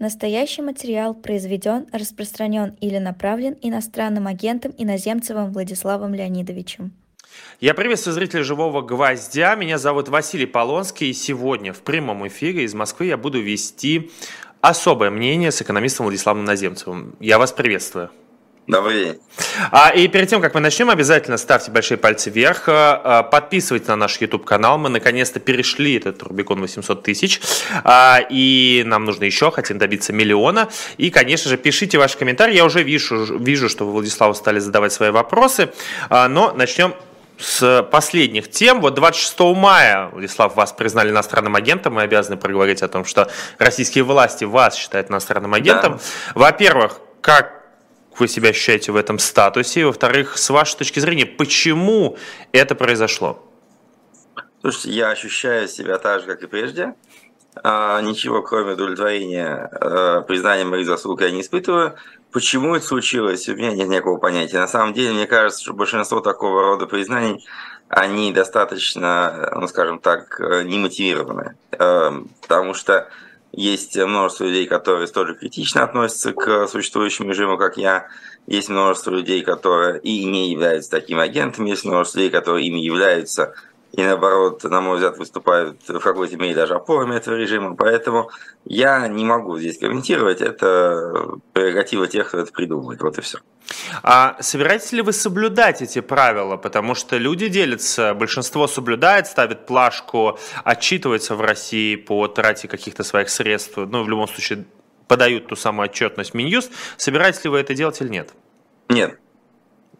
Настоящий материал произведен, распространен или направлен иностранным агентом Иноземцевым Владиславом Леонидовичем. Я приветствую зрителей «Живого гвоздя». Меня зовут Василий Полонский. И сегодня в прямом эфире из Москвы я буду вести особое мнение с экономистом Владиславом Наземцевым. Я вас приветствую. Добрый день. А, и перед тем, как мы начнем, обязательно ставьте большие пальцы вверх, а, подписывайтесь на наш YouTube-канал. Мы наконец-то перешли этот Рубикон 800 тысяч, а, и нам нужно еще, хотим добиться миллиона. И, конечно же, пишите ваши комментарии. Я уже вижу, вижу что вы, Владиславу, стали задавать свои вопросы, а, но начнем с последних тем. Вот 26 мая, Владислав, вас признали иностранным агентом. Мы обязаны проговорить о том, что российские власти вас считают иностранным агентом. Да. Во-первых, как вы себя ощущаете в этом статусе? И, во-вторых, с вашей точки зрения, почему это произошло? Слушайте, я ощущаю себя так же, как и прежде. А, ничего, кроме удовлетворения а, признанием моих заслуг я не испытываю. Почему это случилось, у меня нет никакого понятия. На самом деле, мне кажется, что большинство такого рода признаний, они достаточно, ну скажем так, немотивированы. А, потому что есть множество людей, которые столь критично относятся к существующему режиму, как я. Есть множество людей, которые и не являются такими агентами. Есть множество людей, которые ими являются и наоборот, на мой взгляд, выступают в какой-то мере даже опорами этого режима. Поэтому я не могу здесь комментировать. Это прерогатива тех, кто это придумывает. Вот и все. А собираетесь ли вы соблюдать эти правила? Потому что люди делятся, большинство соблюдает, ставит плашку, отчитывается в России по трате каких-то своих средств, ну, в любом случае, подают ту самую отчетность Минюст. Собираетесь ли вы это делать или нет? Нет.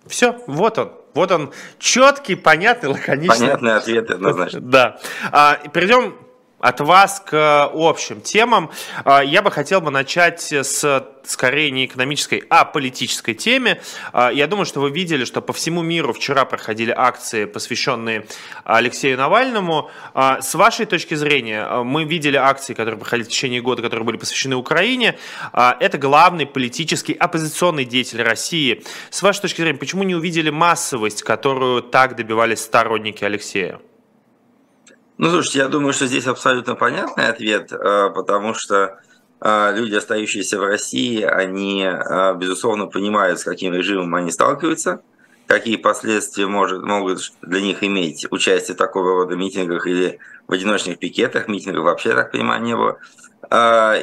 Все, вот он. Вот он четкий, понятный, лаконичный. Понятный ответ, однозначно. Да. А, перейдем от вас к общим темам. А, я бы хотел бы начать с скорее не экономической, а политической теме. А, я думаю, что вы видели, что по всему миру вчера проходили акции, посвященные Алексею Навальному. А, с вашей точки зрения, мы видели акции, которые проходили в течение года, которые были посвящены Украине. Это главный политический оппозиционный деятель России. С вашей точки зрения, почему не увидели массовость, которую так добивались сторонники Алексея? Ну, слушайте, я думаю, что здесь абсолютно понятный ответ, э, потому что э, люди, остающиеся в России, они, э, безусловно, понимают, с каким режимом они сталкиваются, какие последствия может, могут для них иметь участие в такого рода митингах или в одиночных пикетах. Митингов вообще, так понимаю, не было.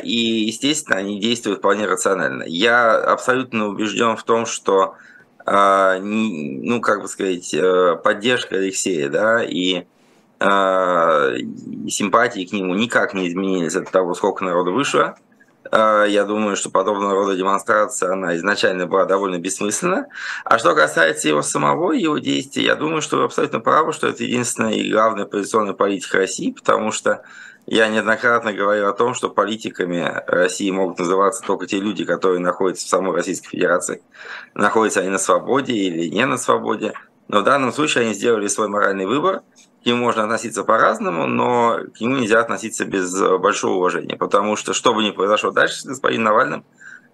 И, естественно, они действуют вполне рационально. Я абсолютно убежден в том, что, ну, как бы сказать, поддержка Алексея, да, и симпатии к нему никак не изменились от того, сколько народу вышло. А, я думаю, что подобного рода демонстрация, она изначально была довольно бессмысленна. А что касается его самого, его действий, я думаю, что вы абсолютно правы, что это единственная и главная позиционная политика России, потому что я неоднократно говорил о том, что политиками России могут называться только те люди, которые находятся в самой Российской Федерации. Находятся они на свободе или не на свободе. Но в данном случае они сделали свой моральный выбор – нему можно относиться по-разному, но к нему нельзя относиться без э, большого уважения, потому что что бы ни произошло дальше с господином Навальным,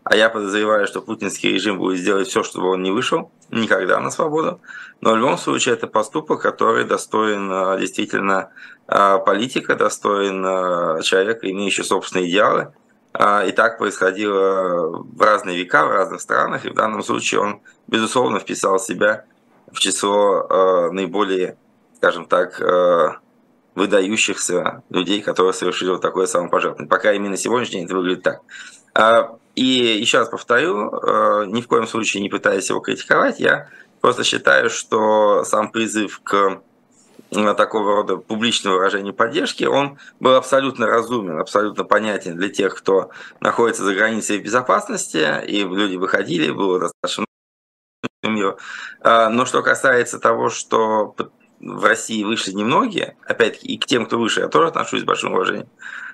а я подозреваю, что путинский режим будет сделать все, чтобы он не вышел никогда на свободу. Но в любом случае это поступок, который достоин э, действительно э, политика, достоин человека, имеющего собственные идеалы. И так происходило в разные века, в разных странах. И в данном случае он, безусловно, вписал себя в число наиболее скажем так, э, выдающихся людей, которые совершили вот такое самопожертвование. Пока именно сегодняшний день это выглядит так. А, и еще раз повторю, э, ни в коем случае не пытаясь его критиковать, я просто считаю, что сам призыв к э, такого рода публичного выражения поддержки, он был абсолютно разумен, абсолютно понятен для тех, кто находится за границей безопасности, и люди выходили, было достаточно но что касается того, что в России вышли немногие, опять-таки, и к тем, кто выше, я тоже отношусь с большим уважением.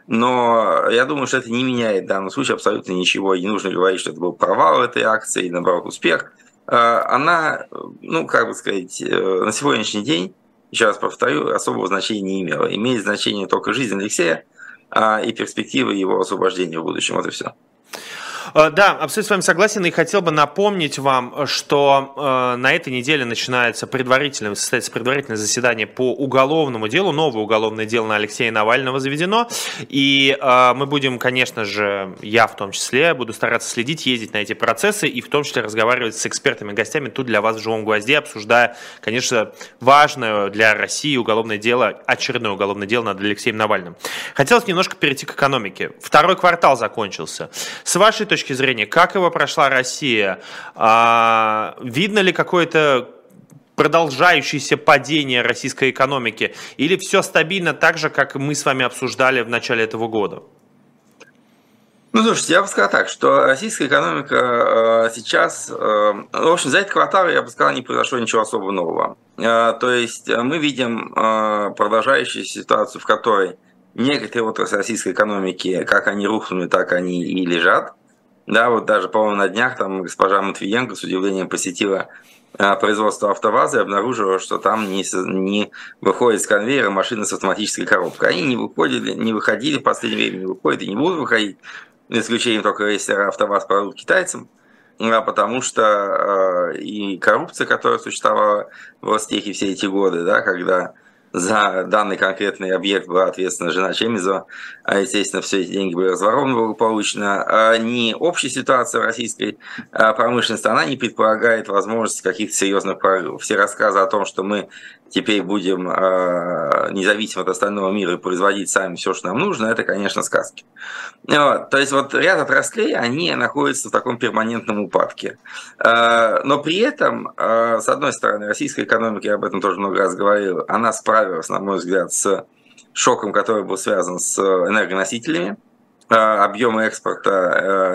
Но я думаю, что это не меняет в данном случае абсолютно ничего. И не нужно говорить, что это был провал этой акции, и наоборот успех. А, она, ну, как бы сказать, э, на сегодняшний день, еще раз повторю, особого значения не имела. Имеет значение только жизнь Алексея а, и перспективы его освобождения в будущем. Вот и все. Э, да, абсолютно с вами согласен и хотел бы напомнить вам, что э, на этой неделе начинается предварительное, состоится предварительное заседание по уголовному делу, новое уголовное дело на Алексея Навального заведено, и э, мы будем, конечно же, я в том числе, буду стараться следить, ездить на эти процессы и в том числе разговаривать с экспертами, гостями тут для вас в «Живом гвозде», обсуждая, конечно, важное для России уголовное дело, очередное уголовное дело над Алексеем Навальным. Хотелось немножко перейти к экономике. Второй квартал закончился. С вашей точки зрения, как его прошла Россия? А, видно ли какое-то продолжающееся падение российской экономики? Или все стабильно так же, как мы с вами обсуждали в начале этого года? Ну, слушайте, я бы сказал так, что российская экономика э, сейчас, э, в общем, за этот квартал, я бы сказал, не произошло ничего особо нового. Э, то есть мы видим продолжающуюся ситуацию, в которой некоторые отрасли российской экономики, как они рухнули, так они и лежат. Да, вот даже, по-моему, на днях там госпожа Матвиенко с удивлением посетила а, производство АвтоВАЗа и обнаружила, что там не, не выходит с конвейера машины с автоматической коробкой. Они не выходили, не выходили в последнее время, не выходят и не будут выходить, исключением только если АвтоВАЗ продают китайцам, а потому что э, и коррупция, которая существовала в Ростехе все эти годы, да, когда за данный конкретный объект была ответственна жена Чемизова, а, естественно, все эти деньги были разворованы благополучно. А не общая ситуация в российской а, промышленности, она не предполагает возможности каких-то серьезных прорывов. Все рассказы о том, что мы теперь будем независимо от остального мира производить сами все, что нам нужно, это, конечно, сказки. Вот. То есть вот ряд отраслей, они находятся в таком перманентном упадке. Но при этом, с одной стороны, российская экономика, я об этом тоже много раз говорил, она справилась, на мой взгляд, с шоком, который был связан с энергоносителями. А, объемы экспорта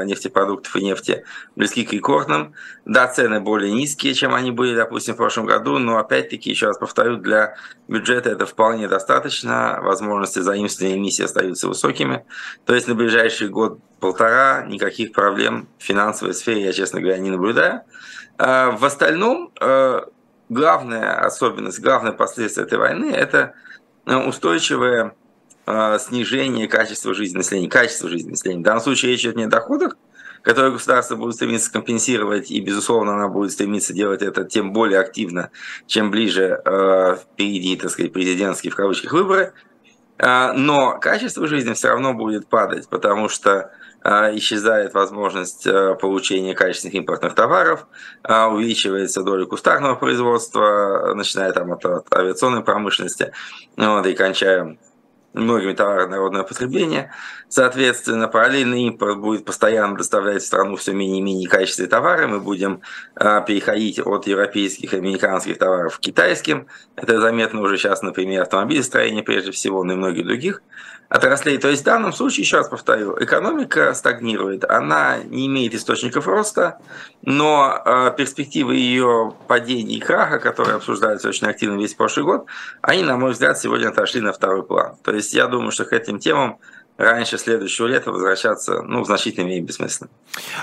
э, нефтепродуктов и нефти близки к рекордным. Да, цены более низкие, чем они были, допустим, в прошлом году, но опять-таки, еще раз повторю, для бюджета это вполне достаточно. Возможности заимствования эмиссии остаются высокими. То есть на ближайший год-полтора никаких проблем в финансовой сфере я, честно говоря, не наблюдаю. А, в остальном, э, главная особенность, главное последствие этой войны – это э, устойчивое э, снижение качества жизни населения, качества жизни населения. В данном случае речь идет не о доходах, которые государство будет стремиться компенсировать, и, безусловно, она будет стремиться делать это тем более активно, чем ближе э, впереди, так сказать, президентские в кавычках выборы. Э, но качество жизни все равно будет падать, потому что а, исчезает возможность а, получения качественных импортных товаров, увеличивается доля кустарного производства, начиная там от, от авиационной промышленности, вот, и кончая многими товарами народного потребления. Соответственно, параллельный импорт будет постоянно доставлять в страну все менее и менее качественные товары. Мы будем переходить от европейских и американских товаров к китайским. Это заметно уже сейчас, например, автомобилестроение прежде всего, но и многих других отраслей. То есть в данном случае, еще раз повторю, экономика стагнирует, она не имеет источников роста, но э, перспективы ее падения и краха, которые обсуждаются очень активно весь прошлый год, они, на мой взгляд, сегодня отошли на второй план. То есть я думаю, что к этим темам раньше следующего лета возвращаться, ну, в значительной мере бессмысленно.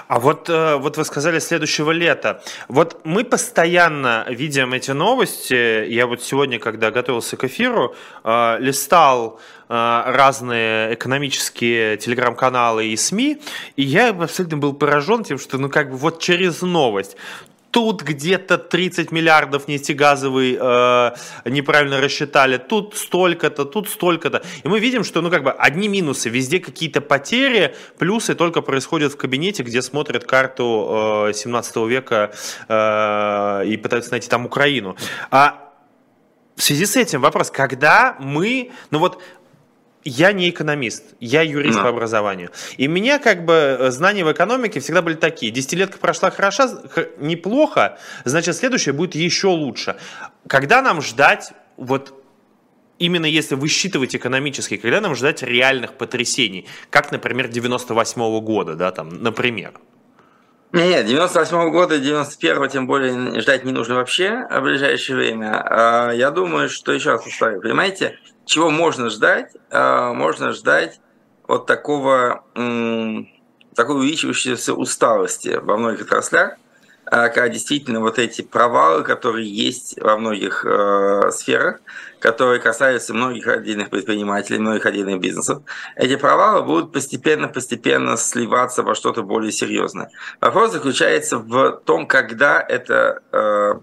А вот, э, вот вы сказали следующего лета. Вот мы постоянно видим эти новости. Я вот сегодня, когда готовился к эфиру, э, листал э, разные экономические телеграм-каналы и СМИ, и я абсолютно был поражен тем, что, ну, как бы вот через новость тут где-то 30 миллиардов нефтегазовый э, неправильно рассчитали, тут столько-то, тут столько-то. И мы видим, что, ну, как бы, одни минусы, везде какие-то потери, плюсы только происходят в кабинете, где смотрят карту э, 17 века э, и пытаются найти там Украину. А в связи с этим вопрос, когда мы, ну вот я не экономист, я юрист no. по образованию. И у меня как бы э, знания в экономике всегда были такие. Десятилетка прошла хорошо, неплохо, значит следующая будет еще лучше. Когда нам ждать вот именно если высчитывать экономически, когда нам ждать реальных потрясений, как, например, 98 -го года, да, там, например? Нет, 98 -го года, 91 тем более ждать не нужно вообще в ближайшее время. А, я думаю, что еще раз повторю, понимаете, чего можно ждать? А, можно ждать вот такого, такой увеличивающейся усталости во многих отраслях, а, когда действительно вот эти провалы, которые есть во многих э, сферах, которые касаются многих отдельных предпринимателей, многих отдельных бизнесов, эти провалы будут постепенно-постепенно сливаться во что-то более серьезное. Вопрос заключается в том, когда это э,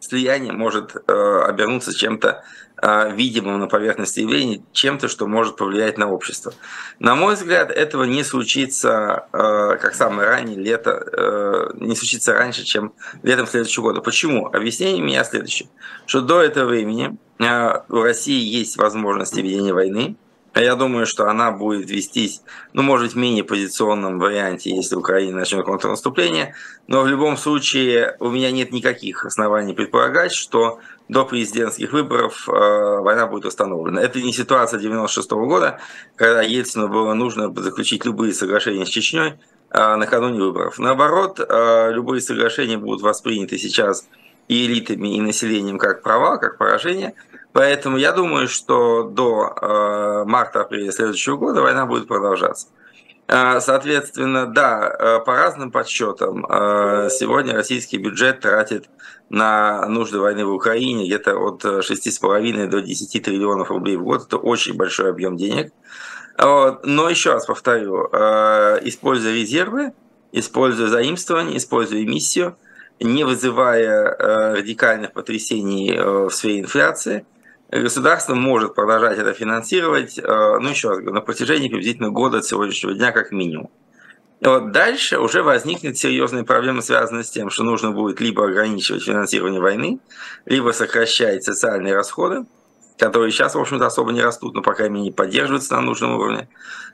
слияние может э, обернуться чем-то видимым на поверхности явлений, чем-то, что может повлиять на общество. На мой взгляд, этого не случится, э, как самое раннее лето, э, не случится раньше, чем летом следующего года. Почему? Объяснение у меня следующее, что до этого времени у России есть возможность ведения войны, я думаю, что она будет вестись, ну, может быть, в менее позиционном варианте, если Украина начнет контрнаступление. Но в любом случае у меня нет никаких оснований предполагать, что до президентских выборов э, война будет установлена. Это не ситуация 96 -го года, когда Ельцину было нужно заключить любые соглашения с Чечней э, накануне выборов. Наоборот, э, любые соглашения будут восприняты сейчас и элитами, и населением как провал, как поражение – Поэтому я думаю, что до э, марта-апреля следующего года война будет продолжаться. Э, соответственно, да, э, по разным подсчетам, сегодня российский бюджет тратит на нужды войны в Украине где-то от 6,5 до 10 триллионов рублей в год. Это очень большой объем денег. Но еще раз повторю, используя резервы, используя заимствование, используя эмиссию, не вызывая радикальных потрясений в сфере инфляции – государство может продолжать это финансировать, э, ну еще раз говорю, на протяжении приблизительно года от сегодняшнего дня как минимум. И вот дальше уже возникнет серьезные проблемы, связанные с тем, что нужно будет либо ограничивать финансирование войны, либо сокращать социальные расходы, которые сейчас, в общем-то, особо не растут, но, по крайней мере, не поддерживаются на нужном уровне.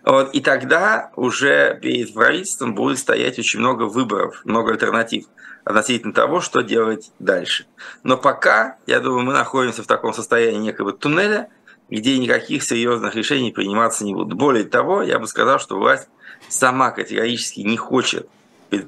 Вот. И тогда уже перед правительством будет стоять очень много выборов, много альтернатив относительно того, что делать дальше. Но пока, я думаю, мы находимся в таком состоянии некого туннеля, где никаких серьезных решений приниматься не будут. Более того, я бы сказал, что власть сама категорически не хочет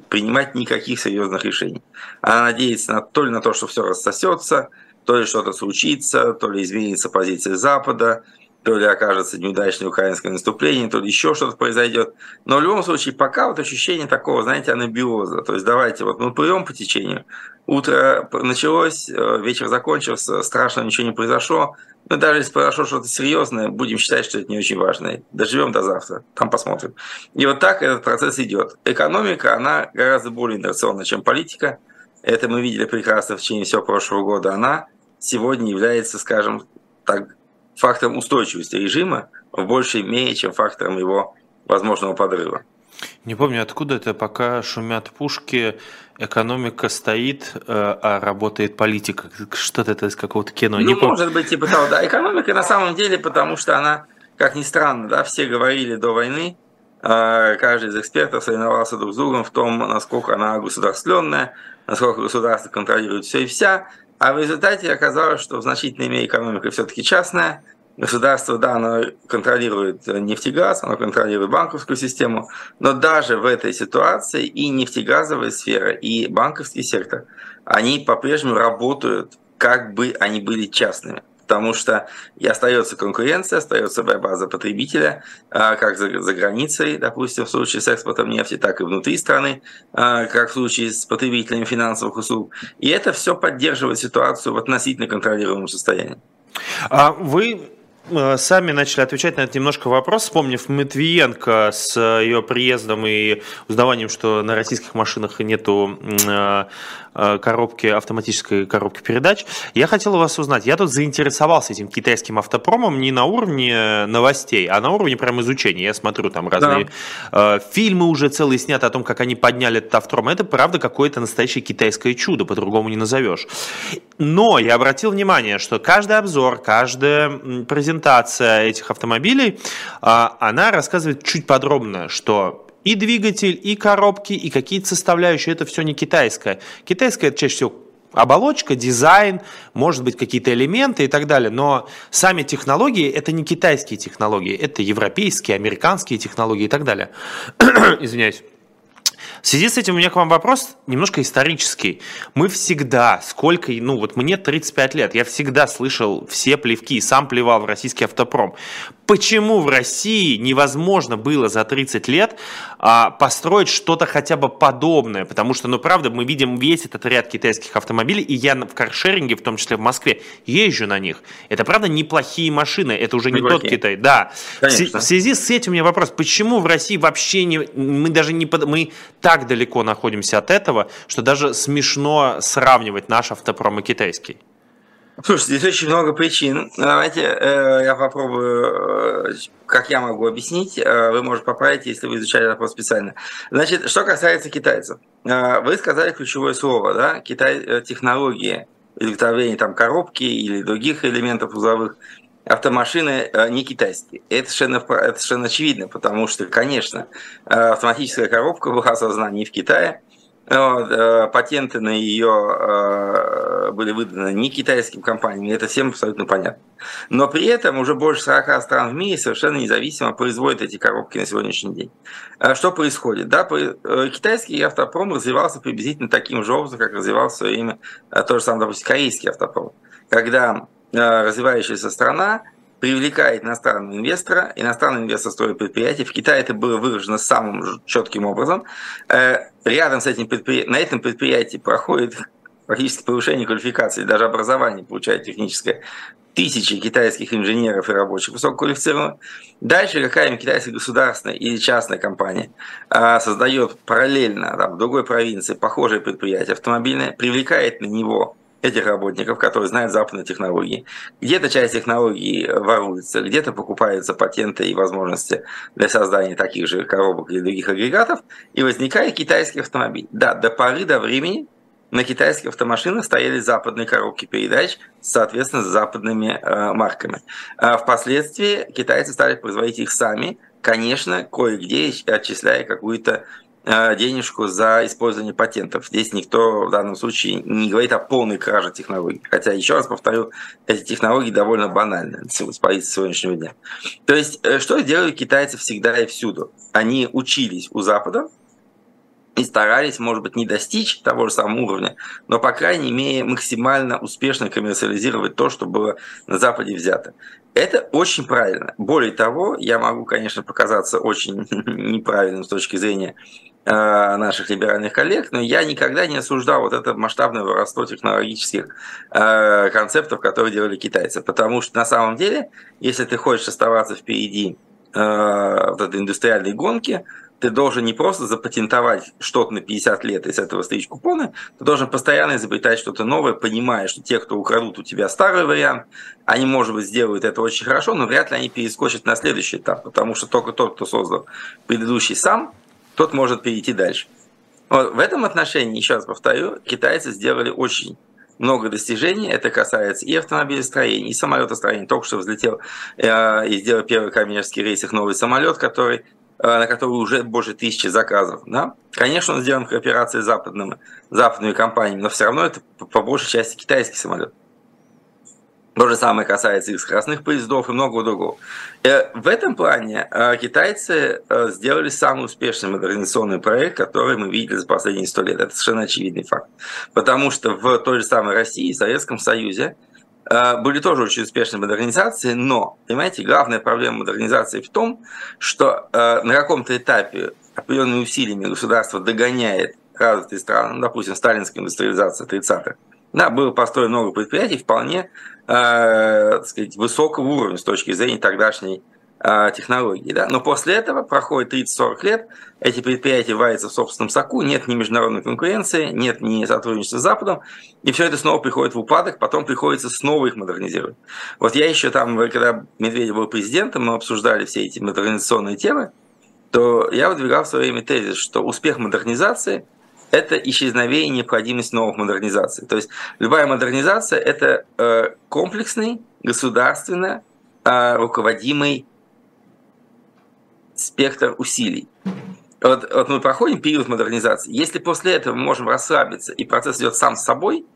принимать никаких серьезных решений. Она надеется на, то ли на то, что все рассосется, то ли что-то случится, то ли изменится позиция Запада, то ли окажется неудачное украинское наступление, то ли еще что-то произойдет. Но в любом случае, пока вот ощущение такого, знаете, анабиоза. То есть давайте вот мы плывем по течению, утро началось, э, вечер закончился, страшно ничего не произошло. Но даже если произошло что-то серьезное, будем считать, что это не очень важно. Доживем до завтра, там посмотрим. И вот так этот процесс идет. Экономика, она гораздо более инерционна, чем политика. Это мы видели прекрасно в течение всего прошлого года. Она сегодня является, скажем так, фактором устойчивости режима в большей мере, чем фактором его возможного подрыва. Не помню, откуда это, пока шумят пушки, экономика стоит, э, а работает политика. Что-то это из какого-то кино. Ну, не может пом... быть, типа того, да. Экономика на самом деле, потому что она, как ни странно, да, все говорили до войны, э, каждый из экспертов соревновался друг с другом в том, насколько она государственная, насколько государство контролирует все и вся. А в результате оказалось, что в значительной мере экономика все-таки частная. Государство, да, оно контролирует нефтегаз, оно контролирует банковскую систему, но даже в этой ситуации и нефтегазовая сфера, и банковский сектор, они по-прежнему работают, как бы они были частными потому что и остается конкуренция, остается борьба за потребителя, а, как за, за границей, допустим, в случае с экспортом нефти, так и внутри страны, а, как в случае с потребителями финансовых услуг. И это все поддерживает ситуацию в относительно контролируемом состоянии. А вы Э, сами начали отвечать на этот немножко вопрос, вспомнив Матвиенко с ее приездом и узнаванием, что на российских машинах нету э, э, коробки, автоматической коробки передач. Я хотел у вас узнать, я тут заинтересовался этим китайским автопромом не на уровне новостей, а на уровне прям изучения. Я смотрю там разные да. фильмы уже целые сняты о том, как они подняли этот автопром. Это правда какое-то настоящее китайское чудо, по-другому не назовешь. Но я обратил внимание, что каждый обзор, каждая презентация презентация этих автомобилей, а, она рассказывает чуть подробно, что и двигатель, и коробки, и какие-то составляющие, это все не китайское. Китайское это чаще всего оболочка, дизайн, может быть, какие-то элементы и так далее. Но сами технологии – это не китайские технологии, это европейские, американские технологии и так далее. Извиняюсь. В связи с этим у меня к вам вопрос немножко исторический. Мы всегда, сколько, ну вот мне 35 лет, я всегда слышал все плевки, сам плевал в российский автопром. Почему в России невозможно было за 30 лет а, построить что-то хотя бы подобное, потому что, ну, правда, мы видим весь этот ряд китайских автомобилей, и я в каршеринге, в том числе в Москве, езжу на них. Это, правда, неплохие машины, это уже не, не тот Китай. Да. Конечно. В связи с этим у меня вопрос, почему в России вообще не, мы даже не, мы так далеко находимся от этого, что даже смешно сравнивать наш автопром и китайский? Слушайте, здесь очень много причин. Давайте э, я попробую, э, как я могу объяснить. Э, вы, можете поправить, если вы изучали вопрос специально. Значит, что касается китайцев. Э, вы сказали ключевое слово, да? Китай, технологии изготовления там коробки или других элементов узловых автомашины не китайские. Это совершенно, это совершенно очевидно, потому что, конечно, автоматическая коробка была создана не в Китае, патенты на ее э, были выданы не китайским компаниям, это всем абсолютно понятно. Но при этом уже больше 40 стран в мире совершенно независимо производят эти коробки на сегодняшний день. Э, что происходит? Да, китайский автопром развивался приблизительно таким же образом, как развивался в свое время то же самое, допустим, корейский автопром. Когда развивающаяся страна привлекает иностранного инвестора, иностранный инвестор строит предприятие. В Китае это было выражено самым четким образом. Э, рядом с этим предприятием, на этом предприятии проходит практически повышение квалификации, даже образование получает техническое. Тысячи китайских инженеров и рабочих высококвалифицированных. Дальше какая-нибудь китайская государственная или частная компания э, создает параллельно там, в другой провинции похожее предприятие автомобильное, привлекает на него этих работников, которые знают западные технологии. Где-то часть технологий воруется, где-то покупаются патенты и возможности для создания таких же коробок или других агрегатов, и возникает китайский автомобиль. Да, до поры до времени на китайских автомашинах стояли западные коробки передач, соответственно, с западными э, марками. А впоследствии китайцы стали производить их сами, конечно, кое-где отчисляя какую-то денежку за использование патентов. Здесь никто в данном случае не говорит о полной краже технологий. Хотя, еще раз повторю, эти технологии довольно банальны с позиции сегодняшнего дня. То есть, э, что делали китайцы всегда и всюду? Они учились у Запада, и старались, может быть, не достичь того же самого уровня, но, по крайней мере, максимально успешно коммерциализировать то, что было на Западе взято. Это очень правильно. Более того, я могу, конечно, показаться очень неправильным с точки зрения Э, наших либеральных коллег, но я никогда не осуждал вот это масштабное воровство технологических э, концептов, которые делали китайцы. Потому что на самом деле, если ты хочешь оставаться впереди э, вот этой индустриальной гонки, ты должен не просто запатентовать что-то на 50 лет и с этого стричь купоны, ты должен постоянно изобретать что-то новое, понимая, что те, кто украдут у тебя старый вариант, они, может быть, сделают это очень хорошо, но вряд ли они перескочат на следующий этап, потому что только тот, кто создал предыдущий сам, тот может перейти дальше. Вот, в этом отношении, еще раз повторю, китайцы сделали очень много достижений. Это касается и автомобилестроения, и самолетостроения. Только что взлетел э, и сделал первый коммерческий рейс их новый самолет, который, э, на который уже больше тысячи заказов. Да? Конечно, он сделан в кооперации с западными, западными компаниями, но все равно это по большей части китайский самолет. То же самое касается и скоростных поездов и многого другого. Э, в этом плане э, китайцы э, сделали самый успешный модернизационный проект, который мы видели за последние сто лет. Это совершенно очевидный факт. Потому что в той же самой России и Советском Союзе были тоже очень успешные модернизации, но, понимаете, главная проблема модернизации в том, что на каком-то этапе определенными усилиями государство догоняет развитые страны, ну, допустим, сталинская индустриализация 30-х, да, было построено много предприятий вполне э, сказать, высокого уровня с точки зрения тогдашней э, технологии. Да? Но после этого проходит 30-40 лет, эти предприятия варятся в собственном соку, нет ни международной конкуренции, нет ни сотрудничества с Западом, и все это снова приходит в упадок, потом приходится снова их модернизировать. Вот я еще там, когда Медведев был президентом, мы обсуждали все эти модернизационные темы, то я выдвигал в свое время тезис, что успех модернизации – это исчезновение необходимости новых модернизаций. То есть любая модернизация – это э, комплексный, государственно э, руководимый спектр усилий. Вот, вот мы проходим период модернизации. Если после этого мы можем расслабиться, и процесс идет сам с собой,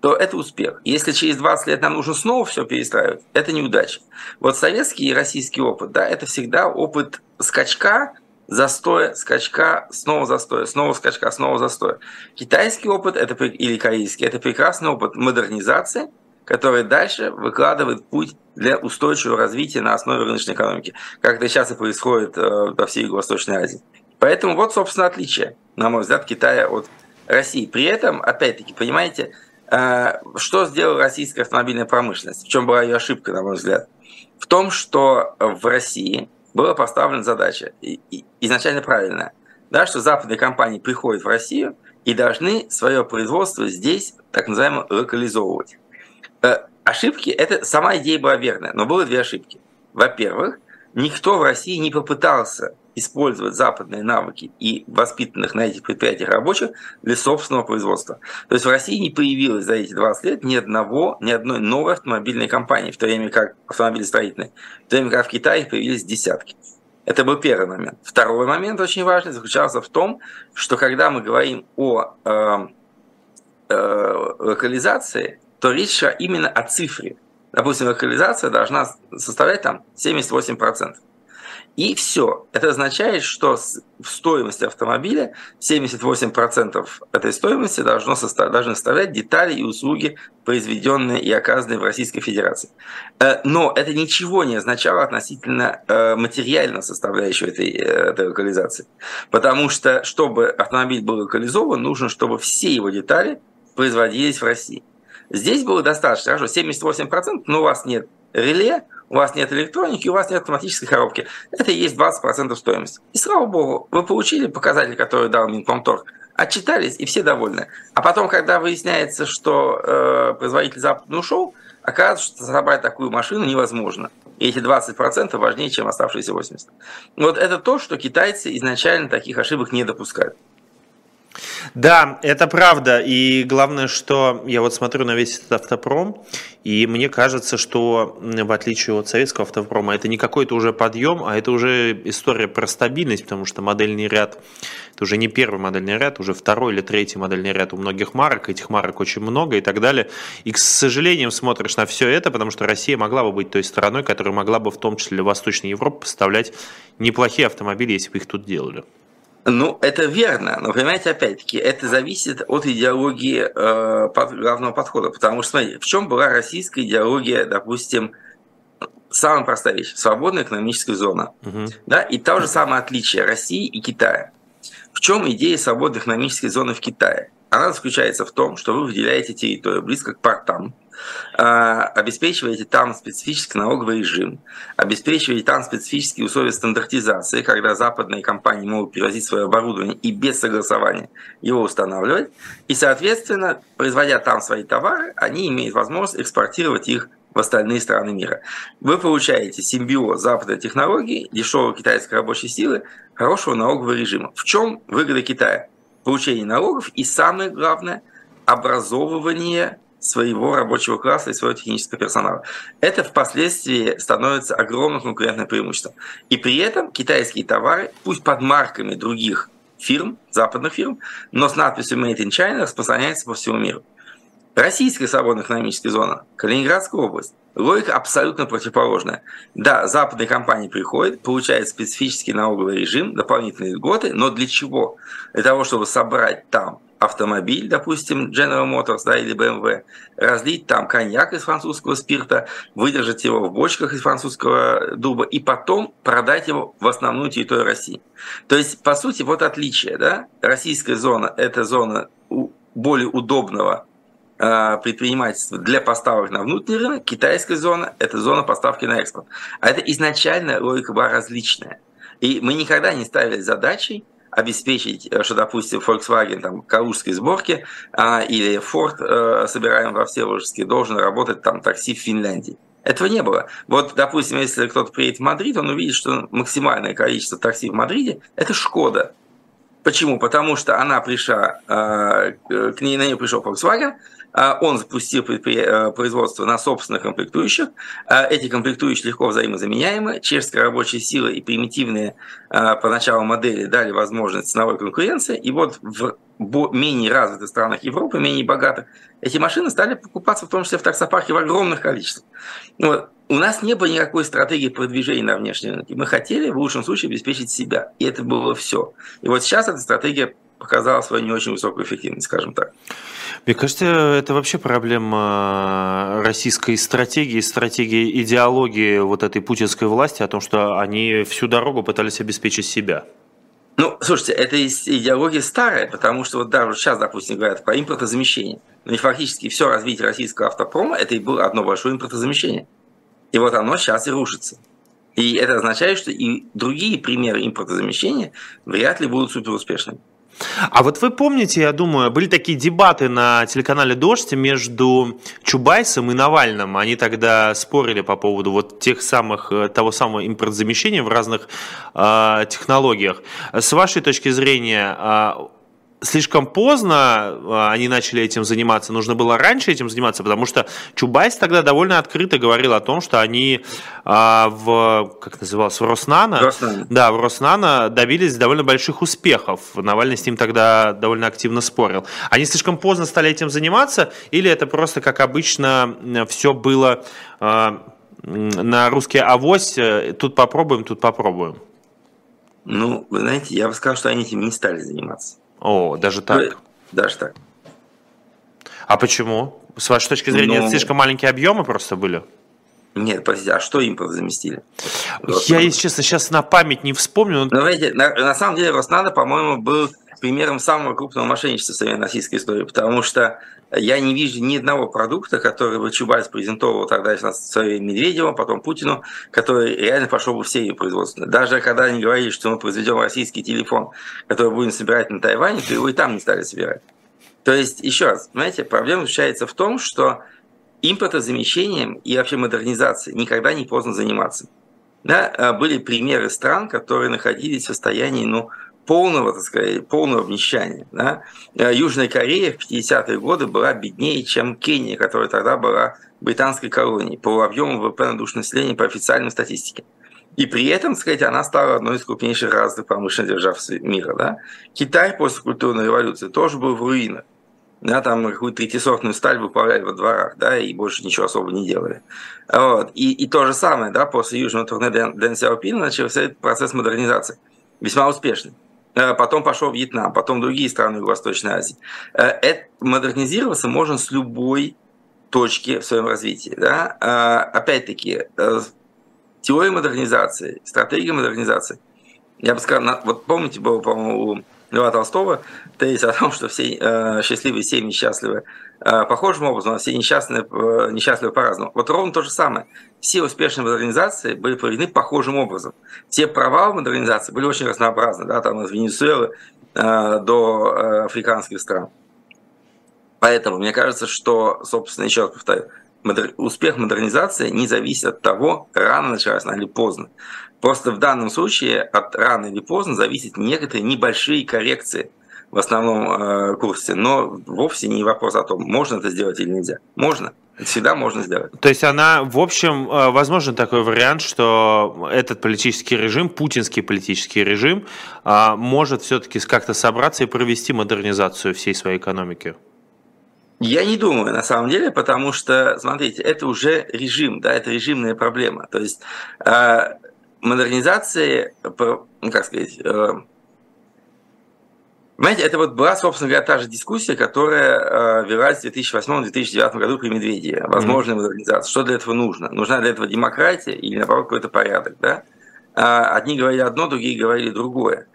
то это успех. Если через 20 лет нам нужно снова все перестраивать, это неудача. Вот советский и российский опыт, да, это всегда опыт скачка, застоя, скачка, снова застоя, снова скачка, снова застоя. Китайский опыт это, или корейский – это прекрасный опыт модернизации, который дальше выкладывает путь для устойчивого развития на основе рыночной экономики, как это сейчас и происходит э, во всей Юго-Восточной Азии. Поэтому вот, собственно, отличие, на мой взгляд, Китая от России. При этом, опять-таки, понимаете, э, что сделала российская автомобильная промышленность? В чем была ее ошибка, на мой взгляд? В том, что в России была поставлена задача, изначально правильная, да, что западные компании приходят в Россию и должны свое производство здесь, так называемо, локализовывать. Э, ошибки, это сама идея была верная, но было две ошибки. Во-первых, никто в России не попытался использовать западные навыки и воспитанных на этих предприятиях рабочих для собственного производства. То есть в России не появилось за эти 20 лет ни одного, ни одной новой автомобильной компании, в то время как автомобилестроительной, в то время как в Китае появились десятки. Это был первый момент. Второй момент очень важный заключался в том, что когда мы говорим о э, э, локализации, то речь шла именно о цифре. Допустим, локализация должна составлять там 78%. И все. Это означает, что в стоимости автомобиля 78% этой стоимости должно составлять, должны составлять детали и услуги, произведенные и оказанные в Российской Федерации. Э, но это ничего не означало относительно э, материальной составляющей этой, э, этой локализации. Потому что, чтобы автомобиль был локализован, нужно, чтобы все его детали производились в России. Здесь было достаточно, хорошо, 78%, но у вас нет реле, у вас нет электроники, у вас нет автоматической коробки. Это и есть 20% стоимости. И слава богу, вы получили показатель, который дал Минпромторг, отчитались, и все довольны. А потом, когда выясняется, что э, производитель западный ушел, оказывается, что собрать такую машину невозможно. И эти 20% важнее, чем оставшиеся 80%. Вот это то, что китайцы изначально таких ошибок не допускают. Да, это правда. И главное, что я вот смотрю на весь этот автопром, и мне кажется, что в отличие от советского автопрома, это не какой-то уже подъем, а это уже история про стабильность, потому что модельный ряд, это уже не первый модельный ряд, уже второй или третий модельный ряд у многих марок, этих марок очень много и так далее. И, к сожалению, смотришь на все это, потому что Россия могла бы быть той страной, которая могла бы в том числе для Восточной Европы поставлять неплохие автомобили, если бы их тут делали. Ну, это верно, но, понимаете, опять-таки, это зависит от идеологии э, под, главного подхода, потому что, смотрите, в чем была российская идеология, допустим, самая простая вещь – свободная экономическая зона, угу. да, и то же самое отличие России и Китая. В чем идея свободной экономической зоны в Китае? Она заключается в том, что вы выделяете территорию близко к портам, обеспечиваете там специфический налоговый режим, обеспечиваете там специфические условия стандартизации, когда западные компании могут привозить свое оборудование и без согласования его устанавливать. И, соответственно, производя там свои товары, они имеют возможность экспортировать их в остальные страны мира. Вы получаете симбиоз западной технологий, дешевой китайской рабочей силы, хорошего налогового режима. В чем выгода Китая? Получение налогов и, самое главное, образовывание своего рабочего класса и своего технического персонала. Это впоследствии становится огромным конкурентным преимуществом. И при этом китайские товары, пусть под марками других фирм, западных фирм, но с надписью Made in China распространяются по всему миру. Российская свободная экономическая зона, Калининградская область, логика абсолютно противоположная. Да, западные компании приходят, получают специфический налоговый режим, дополнительные льготы, но для чего? Для того, чтобы собрать там автомобиль, допустим, General Motors да, или BMW, разлить там коньяк из французского спирта, выдержать его в бочках из французского дуба и потом продать его в основную территорию России. То есть, по сути, вот отличие. Да? Российская зона – это зона более удобного а, предпринимательства для поставок на внутренний рынок, китайская зона – это зона поставки на экспорт. А это изначально логика была различная. И мы никогда не ставили задачей обеспечить, э, что, допустим, Volkswagen там, калужской сборки а, или Ford, а, собираем во Всеволожске, должен работать там такси в Финляндии. Этого не было. Вот, допустим, если кто-то приедет в Мадрид, он увидит, что максимальное количество такси в Мадриде – это Шкода. Почему? Потому что она пришла, а, к ней на нее пришел Volkswagen, он запустил э, производство на собственных комплектующих. А, эти комплектующие легко взаимозаменяемы. Чешская рабочая сила и примитивные а, поначалу модели дали возможность ценовой конкуренции. И вот в менее развитых странах Европы, менее богатых, эти машины стали покупаться в том числе в таксопарке в огромных количествах. Вот. У нас не было никакой стратегии продвижения на внешнем рынке. Мы хотели в лучшем случае обеспечить себя. И это было все. И вот сейчас эта стратегия показала свою не очень высокую эффективность, скажем так. Мне кажется, это вообще проблема российской стратегии, стратегии идеологии вот этой путинской власти о том, что они всю дорогу пытались обеспечить себя. Ну, слушайте, это идеология старая, потому что вот даже сейчас, допустим, говорят про импортозамещение. Но и фактически все развитие российского автопрома – это и было одно большое импортозамещение. И вот оно сейчас и рушится. И это означает, что и другие примеры импортозамещения вряд ли будут суперуспешными. А вот вы помните, я думаю, были такие дебаты на телеканале «Дождь» между Чубайсом и Навальным. Они тогда спорили по поводу вот тех самых, э, того самого импортзамещения в разных э, технологиях. С вашей точки зрения, э, слишком поздно а, они начали этим заниматься, нужно было раньше этим заниматься, потому что Чубайс тогда довольно открыто говорил о том, что они а, в, как называлось, в Роснано, Роснано, да, в Роснано добились довольно больших успехов. Навальный с ним тогда довольно активно спорил. Они слишком поздно стали этим заниматься, или это просто, как обычно, все было а, на русский авось, э, тут попробуем, тут попробуем? Ну, вы знаете, я бы сказал, что они этим не стали заниматься. О, даже так? Ну, даже так. А почему? С вашей точки зрения, ну, слишком маленькие объемы просто были? Нет, простите, а что импорт заместили? Я, если честно, сейчас на память не вспомню. Но, ну, видите, на, на самом деле Роснано, по-моему, был примером самого крупного мошенничества в современной российской истории, потому что я не вижу ни одного продукта, который бы Чубайс презентовал тогда в свое Медведева, потом Путину, который реально пошел бы в серию производственную. Даже когда они говорили, что мы произведем российский телефон, который будем собирать на Тайване, то его и там не стали собирать. То есть, еще раз, понимаете, проблема заключается в том, что импортозамещением и вообще модернизацией никогда не поздно заниматься. Да, а были примеры стран, которые находились в состоянии, ну, полного, так сказать, полного обнищания. Да? Э, Южная Корея в 50-е годы была беднее, чем Кения, которая тогда была британской колонией по объему ВВП на душу населения по официальной статистике. И при этом, так сказать, она стала одной из крупнейших развитых промышленных держав мира. Да? Китай после культурной революции тоже был в руинах. Да, там какую-то третьесортную сталь выплавляли во дворах, да, и больше ничего особо не делали. Вот. И, и то же самое, да, после Южного турне Дэн Сяопина начался этот процесс модернизации. Весьма успешный. Э, потом пошел Вьетнам, потом другие страны Восточной Азии. Э, это модернизироваться можно с любой точки в своем развитии. Да? Э, опять-таки, теория модернизации, стратегия модернизации. Я бы сказал, вот помните, было, по-моему, Льва Толстого тезис о том, что все счастливые семьи счастливы похожим образом, а все несчастные, несчастливы по-разному. Вот ровно то же самое все успешные модернизации были проведены похожим образом. Все провалы модернизации были очень разнообразны, да, там от Венесуэлы э, до э, африканских стран. Поэтому мне кажется, что, собственно, еще раз повторю, модер... успех модернизации не зависит от того, рано началась она или поздно. Просто в данном случае от рано или поздно зависят некоторые небольшие коррекции в основном э, курсе, но вовсе не вопрос о том, можно это сделать или нельзя. Можно. Всегда можно сделать. То есть она, в общем, э, возможен такой вариант, что этот политический режим, путинский политический режим, э, может все-таки как-то собраться и провести модернизацию всей своей экономики? Я не думаю, на самом деле, потому что, смотрите, это уже режим, да, это режимная проблема. То есть э, модернизации, ну, как сказать, э, Понимаете, это вот была, собственно говоря, та же дискуссия, которая э, велась в 2008-2009 году при Медведеве. Возможная mm-hmm. модернизация. Что для этого нужно? Нужна для этого демократия или, наоборот, какой-то порядок? Да? Э, одни говорили одно, другие говорили другое.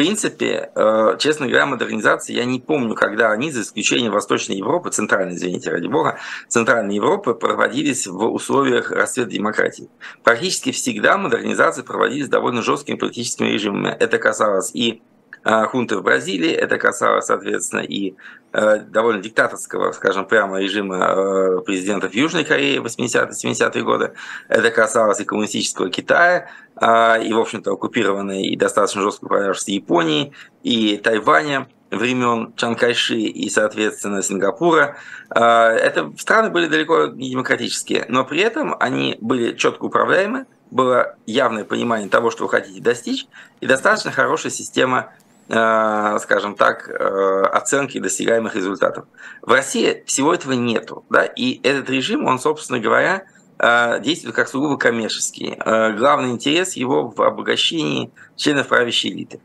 Принципе, э, честно говоря, модернизации я не помню, когда они, за исключением Восточной Европы, Центральной, извините, ради бога, Центральной Европы проводились в условиях расцвета демократии. Практически всегда модернизации проводились довольно жесткими политическими режимами. Это касалось и хунты в Бразилии. Это касалось, соответственно, и э, довольно диктаторского, скажем прямо, режима э, президентов Южной Кореи 80-70-е годы. Это касалось и коммунистического Китая, а, и, в общем-то, оккупированной и достаточно жестко управлявшейся Японии, и Тайваня времен Чан Кайши и, соответственно, Сингапура. А, это страны были далеко не демократические, но при этом они были четко управляемы, было явное понимание того, что вы хотите достичь, и достаточно хорошая система скажем так, э, оценки достигаемых результатов. В России всего этого нету, да, и этот режим, он, собственно говоря, э, действует как сугубо коммерческий. Главный интерес его в обогащении членов правящей элиты.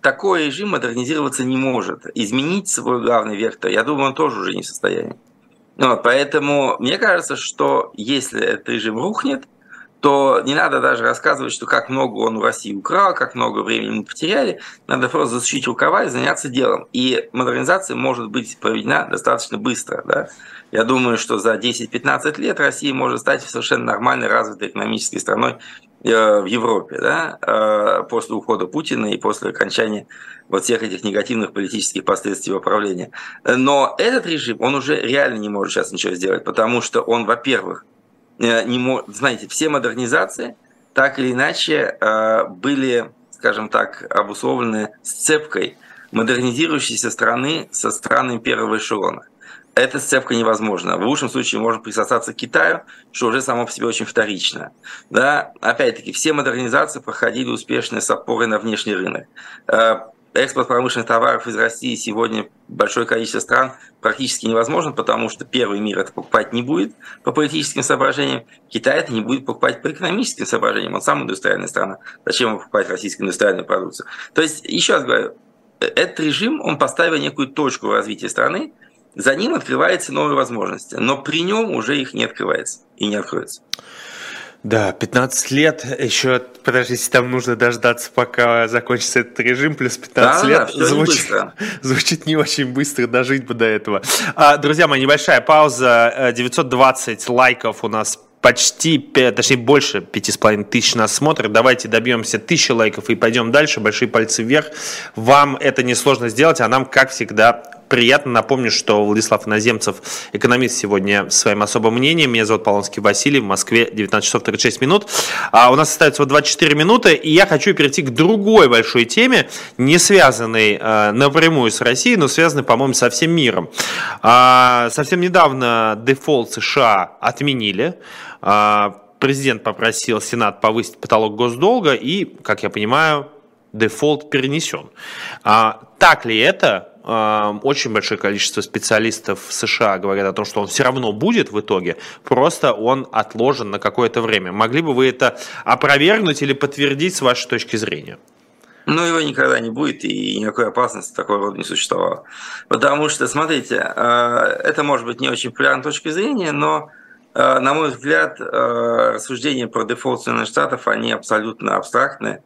Такой режим модернизироваться не может. Изменить свой главный вектор, я думаю, он тоже уже не в состоянии. Вот, поэтому мне кажется, что если этот режим рухнет, то не надо даже рассказывать, что как много он у России украл, как много времени мы потеряли. Надо просто засучить рукава и заняться делом. И модернизация может быть проведена достаточно быстро. Да? Я думаю, что за 10-15 лет Россия может стать совершенно нормальной, развитой экономической страной э, в Европе, да, э, после ухода Путина и после окончания вот всех этих негативных политических последствий управления. Но этот режим, он уже реально не может сейчас ничего сделать, потому что он, во-первых, не мог, знаете, все модернизации так или иначе э, были, скажем так, обусловлены сцепкой модернизирующейся страны со странами первого эшелона. Эта сцепка невозможна. В лучшем случае можно присосаться к Китаю, что уже само по себе очень вторично. Да? Опять-таки, все модернизации проходили успешно с опорой на внешний рынок. Э, экспорт промышленных товаров из России сегодня большое количество стран практически невозможно, потому что первый мир это покупать не будет по политическим соображениям, Китай это не будет покупать по экономическим соображениям, он сам индустриальная страна, зачем ему покупать российскую индустриальную продукцию. То есть, еще раз говорю, этот режим, он поставил некую точку в развитии страны, за ним открываются новые возможности, но при нем уже их не открывается и не откроется. Да, 15 лет, еще, подождите, там нужно дождаться, пока закончится этот режим, плюс 15 да, лет. Да, звучит, не звучит не очень быстро, дожить бы до этого. А, друзья мои, небольшая пауза, 920 э, лайков у нас почти, точнее больше пяти с половиной тысяч нас смотрят. Давайте добьемся тысячи лайков и пойдем дальше. Большие пальцы вверх. Вам это несложно сделать, а нам, как всегда, приятно. Напомню, что Владислав Иноземцев, экономист, сегодня своим особым мнением. Меня зовут Полонский Василий. В Москве 19 часов 36 минут. А у нас остается вот 24 минуты, и я хочу перейти к другой большой теме, не связанной э, напрямую с Россией, но связанной, по-моему, со всем миром. А, совсем недавно дефолт США отменили. А, президент попросил Сенат повысить потолок госдолга, и, как я понимаю, дефолт перенесен. А, так ли это? Очень большое количество специалистов в США говорят о том, что он все равно будет в итоге, просто он отложен на какое-то время. Могли бы вы это опровергнуть или подтвердить с вашей точки зрения? Ну, его никогда не будет, и никакой опасности такого рода не существовало. Потому что, смотрите, э, это может быть не очень популярной точки зрения, но, э, на мой взгляд, э, рассуждения про дефолт Соединенных Штатов, они абсолютно абстрактные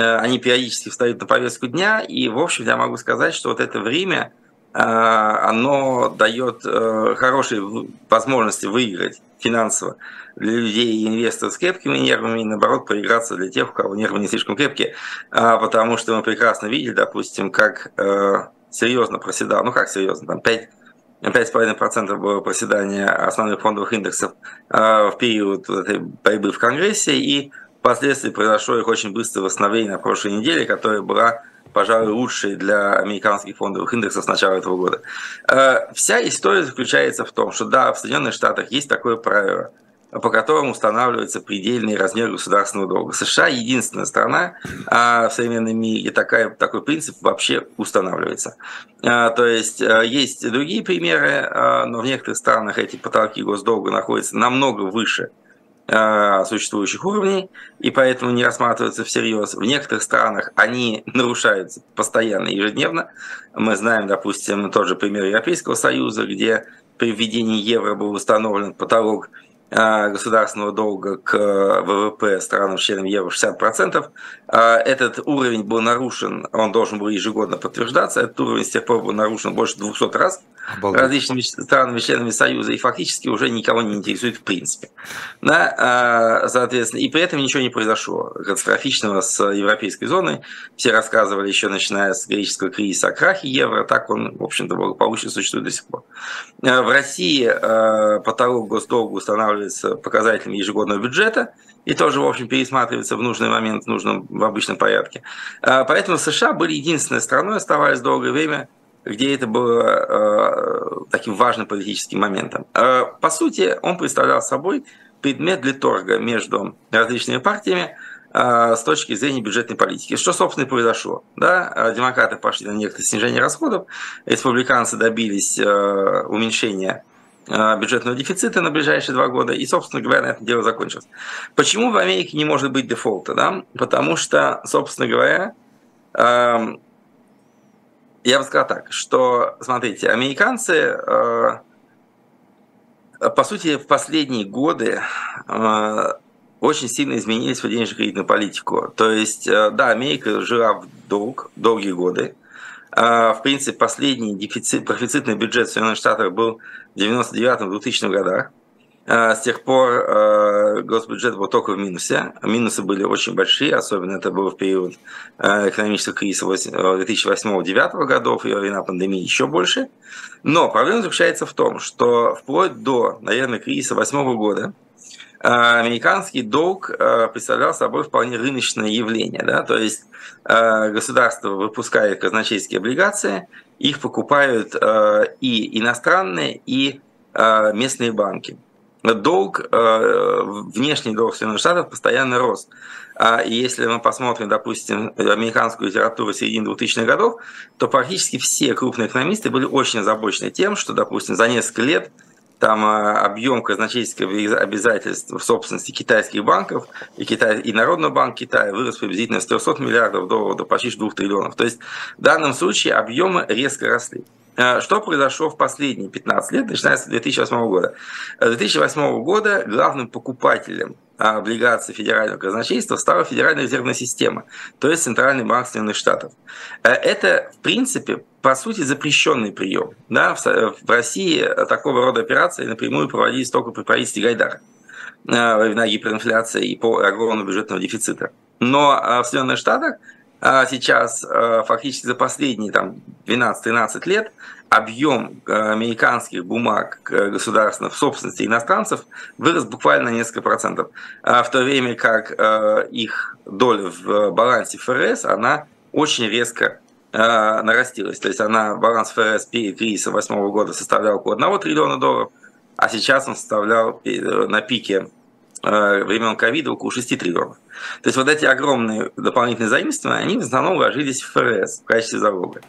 они периодически встают на повестку дня, и, в общем, я могу сказать, что вот это время, э, оно дает э, хорошие возможности выиграть финансово для людей и инвесторов с крепкими нервами, и наоборот проиграться для тех, у кого нервы не слишком крепкие, потому что мы прекрасно видели, допустим, как серьезно проседал, ну как серьезно, там 5 5,5% было проседание основных фондовых индексов в период этой борьбы в Конгрессе, и Впоследствии произошло их очень быстрое восстановление на прошлой неделе, которая была, пожалуй, лучшей для американских фондовых индексов с начала этого года. Э, вся история заключается в том, что да, в Соединенных Штатах есть такое правило, по которому устанавливается предельный размер государственного долга. США единственная страна а в современном мире, такая, такой принцип вообще устанавливается. А, то есть э, есть другие примеры, но в некоторых странах эти потолки госдолга находятся намного выше Э, существующих уровней, и поэтому не рассматриваются всерьез. В некоторых странах они нарушаются постоянно, ежедневно. Мы знаем, допустим, тот же пример Европейского Союза, где при введении евро был установлен потолок Э, государственного долга к э, ВВП странам-членам евро 60%. Э, этот уровень был нарушен, он должен был ежегодно подтверждаться, этот уровень с тех пор был нарушен больше 200 раз Обалдеть. различными странами-членами Союза и фактически уже никого не интересует в принципе. Да, соответственно, и при этом ничего не произошло катастрофичного с европейской зоной. Все рассказывали еще начиная с греческого кризиса о крахе евро, так он, в общем-то, благополучно существует до сих пор. В России потолок госдолга устанавливается показателями ежегодного бюджета и тоже, в общем, пересматривается в нужный момент, в нужном, в обычном порядке. А, поэтому США были единственной страной, оставались долгое время, где это было э, таким важным политическим моментом. Э, по сути, он представлял собой предмет для торга между различными партиями э, с точки зрения бюджетной политики. Что, собственно, и произошло. Да? Демократы пошли на некоторое снижение расходов, республиканцы добились уменьшения Э, бюджетного дефицита на ближайшие два года, и, собственно говоря, на этом дело закончилось. Почему в Америке не может быть дефолта? Да? Потому что, собственно говоря, эм, я бы сказал так, что, смотрите, американцы, э, по сути, в последние годы э, очень сильно изменились в денежно-кредитную политику. То есть, э, да, Америка жила в долг долгие годы. А, в принципе, последний дефицит, профицитный бюджет Соединенных Штатов был в 99-2000 годах. А, с тех пор э, госбюджет был только в минусе. Минусы были очень большие, особенно это было в период э, экономического кризиса 2008-2009 годов и во время пандемии еще больше. Но проблема заключается в том, что вплоть до, наверное, кризиса 2008 года американский долг представлял собой вполне рыночное явление. Да? То есть государство выпускает казначейские облигации, их покупают и иностранные, и местные банки. Долг, внешний долг Соединенных Штатов постоянно рос. И если мы посмотрим, допустим, американскую литературу середины 2000-х годов, то практически все крупные экономисты были очень озабочены тем, что, допустим, за несколько лет там а, объем казначейских обязательств в собственности китайских банков и, Китай, и Народного банка Китая вырос приблизительно с 300 миллиардов долларов до почти 2 триллионов. То есть в данном случае объемы резко росли. А, что произошло в последние 15 лет, начиная с 2008 года? С 2008 года главным покупателем облигаций федерального казначейства стала Федеральная резервная система, то есть Центральный банк Соединенных Штатов. Э, это, в принципе, по сути, запрещенный прием. Да? В России такого рода операции напрямую проводились только при правительстве Гайдара э, во времена гиперинфляции и по огромного бюджетного дефицита. Но э, в Соединенных Штатах сейчас фактически за последние там, 12-13 лет объем э, американских бумаг государственных в собственности иностранцев вырос буквально на несколько процентов, а в то время как э, их доля в балансе ФРС, она очень резко э, нарастилась. То есть она, баланс ФРС перед кризисом 2008 года составлял около 1 триллиона долларов, а сейчас он составлял на пике времен ковида около 6 триллионов. То есть вот эти огромные дополнительные заимствования, они в основном вложились в ФРС в качестве залога.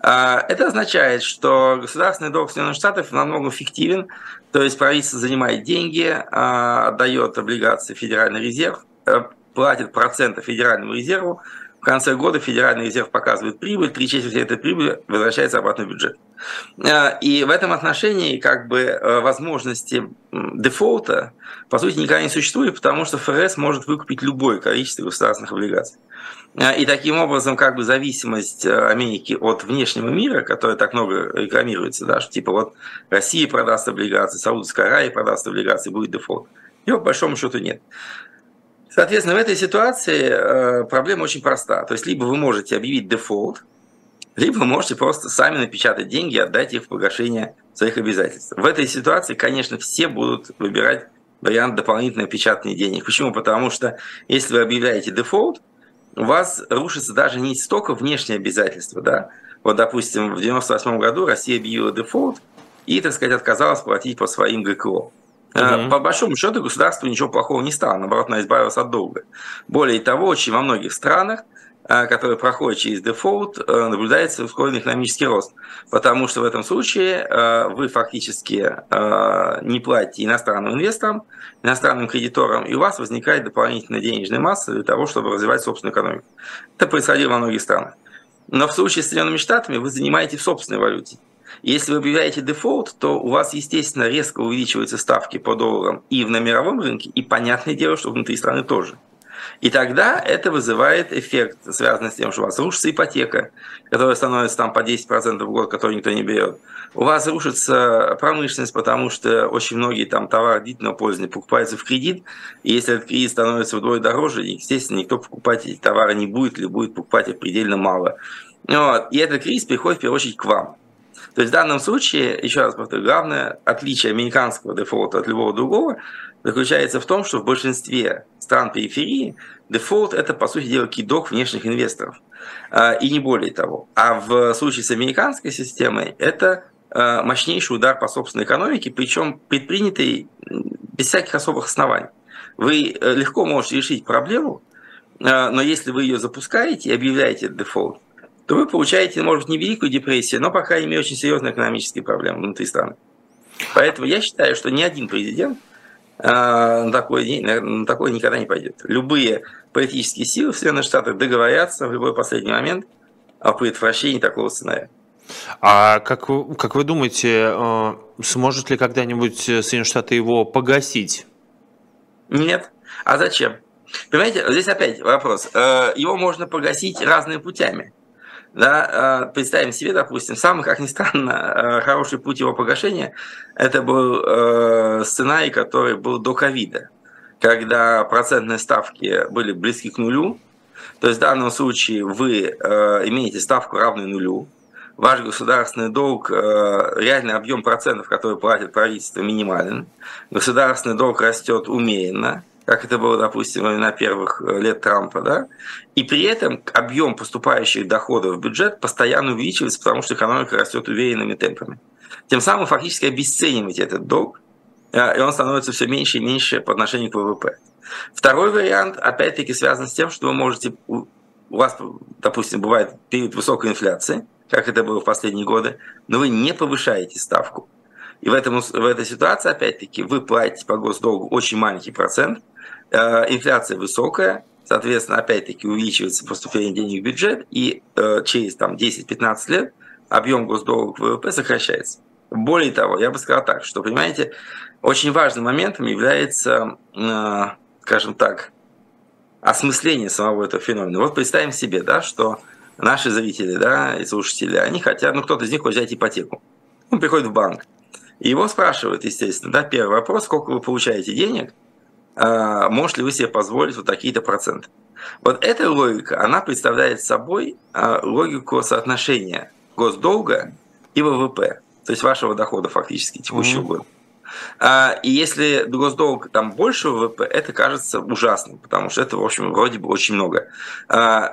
А, это означает, что государственный долг Соединенных Штатов намного эффективен, то есть правительство занимает деньги, а, отдает облигации Федеральный резерв, э, платит проценты Федеральному резерву, конце года Федеральный резерв показывает прибыль, три четверти этой прибыли возвращается обратно в бюджет. А, и в этом отношении как бы э, возможности дефолта по сути никогда не существует, потому что ФРС может выкупить любое количество государственных облигаций. А, и таким образом, как бы зависимость э, Америки от внешнего мира, которая так много рекламируется, да, что типа вот Россия продаст облигации, Саудовская Аравия продаст облигации, будет дефолт. Его по большому счету нет. Соответственно, в этой ситуации э, проблема очень проста. То есть, либо вы можете объявить дефолт, либо вы можете просто сами напечатать деньги и отдать их в погашение своих обязательств. В этой ситуации, конечно, все будут выбирать вариант дополнительного печатания денег. Почему? Потому что если вы объявляете дефолт, у вас рушится даже не столько внешние обязательства, да. Вот, допустим, в 98 году Россия объявила дефолт и, так сказать, отказалась платить по своим ГКО. Угу. По большому счету государству ничего плохого не стало, наоборот, она избавилась от долга. Более того, очень во многих странах Э, который проходит через дефолт, э, наблюдается ускоренный экономический рост. Потому что в этом случае вы фактически не платите иностранным инвесторам, иностранным кредиторам, и у вас возникает дополнительная денежная масса для того, чтобы развивать собственную экономику. Это происходило во многих странах. Но в случае с Соединенными Штатами вы занимаете в собственной валюте. Если вы объявляете дефолт, то у вас, естественно, резко увеличиваются ставки по долларам и на мировом рынке, и понятное дело, что внутри страны тоже. И тогда это вызывает эффект, связанный с тем, что у вас рушится ипотека, которая становится там по 10% в год, которую никто не берет. У вас рушится промышленность, потому что очень многие там товары длительного пользования покупаются в кредит, и если этот кредит становится вдвое дороже, естественно, никто покупать эти товары не будет или будет покупать их предельно мало. Вот. И этот кризис приходит в первую очередь к вам. То есть в данном случае, еще раз повторю, главное отличие американского дефолта от любого другого заключается в том, что в большинстве стран периферии дефолт – это, по сути дела, кидок внешних инвесторов. А, и не более того. А в случае с американской системой это а, мощнейший удар по собственной экономике, причем предпринятый без всяких особых оснований. Вы э, легко можете решить проблему, а, но если вы ее запускаете и объявляете дефолт, то вы получаете, может быть, не великую депрессию, но, по крайней мере, очень серьезные экономические проблемы внутри страны. Поэтому я считаю, что ни один президент а, на такой, на такой никогда не пойдет. Любые политические силы в Соединенных Штатах договорятся в любой последний момент о предотвращении такого сценария. А как, как вы думаете, э, сможет ли когда-нибудь Соединенные Штаты его погасить? Нет. А зачем? Понимаете, здесь опять вопрос. Э, его можно погасить разными путями. Да, э, представим себе, допустим, самый, как ни странно, э, хороший путь его погашения, это был сценарий, который был до ковида, когда процентные ставки были близки к нулю. То есть в данном случае вы имеете ставку равную нулю, ваш государственный долг, реальный объем процентов, который платит правительство, минимален, государственный долг растет умеренно, как это было, допустим, времена первых э, лет Трампа, да, и при этом объем поступающих доходов в бюджет постоянно увеличивается, потому что экономика растет уверенными темпами. Тем самым фактически обесцениваете этот долг, э, и он становится все меньше и меньше по отношению к ВВП. Второй вариант, опять-таки, связан с тем, что вы можете, у вас, допустим, бывает период высокой инфляции, как это было в последние годы, но вы не повышаете ставку. И в, этом, в этой ситуации, опять-таки, вы платите по госдолгу очень маленький процент – инфляция высокая, соответственно, опять-таки увеличивается поступление денег в бюджет, и э, через там, 10-15 лет объем госдолга к ВВП сокращается. Более того, я бы сказал так, что, понимаете, очень важным моментом является, э, скажем так, осмысление самого этого феномена. Вот представим себе, да, что наши зрители да, и слушатели, они хотят, ну кто-то из них хочет взять ипотеку. Он приходит в банк, и его спрашивают, естественно, да, первый вопрос, сколько вы получаете денег – можете ли вы себе позволить вот такие-то проценты. Вот эта логика, она представляет собой а, логику соотношения госдолга и ВВП, то есть вашего дохода фактически текущего mm-hmm. года. А, и если госдолг там больше ВВП, это кажется ужасным, потому что это, в общем, вроде бы очень много.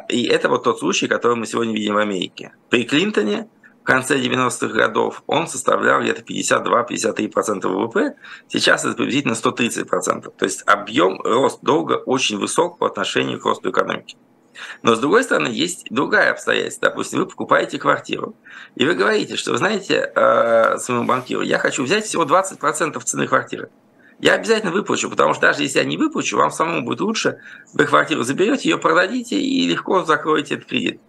И это вот тот случай, который мы сегодня видим в Америке. При Клинтоне в конце 90-х годов он составлял где-то 52-53% ВВП, сейчас это приблизительно 130%. То есть объем, рост долга очень высок по отношению к росту экономики. Но с другой стороны, есть другая обстоятельство. Допустим, вы покупаете квартиру, и вы говорите, что, вы знаете, э, своему банкиру, я хочу взять всего 20% цены квартиры. Я обязательно выплачу, потому что даже если я не выплачу, вам самому будет лучше. Вы квартиру заберете, ее продадите и легко закроете этот кредит.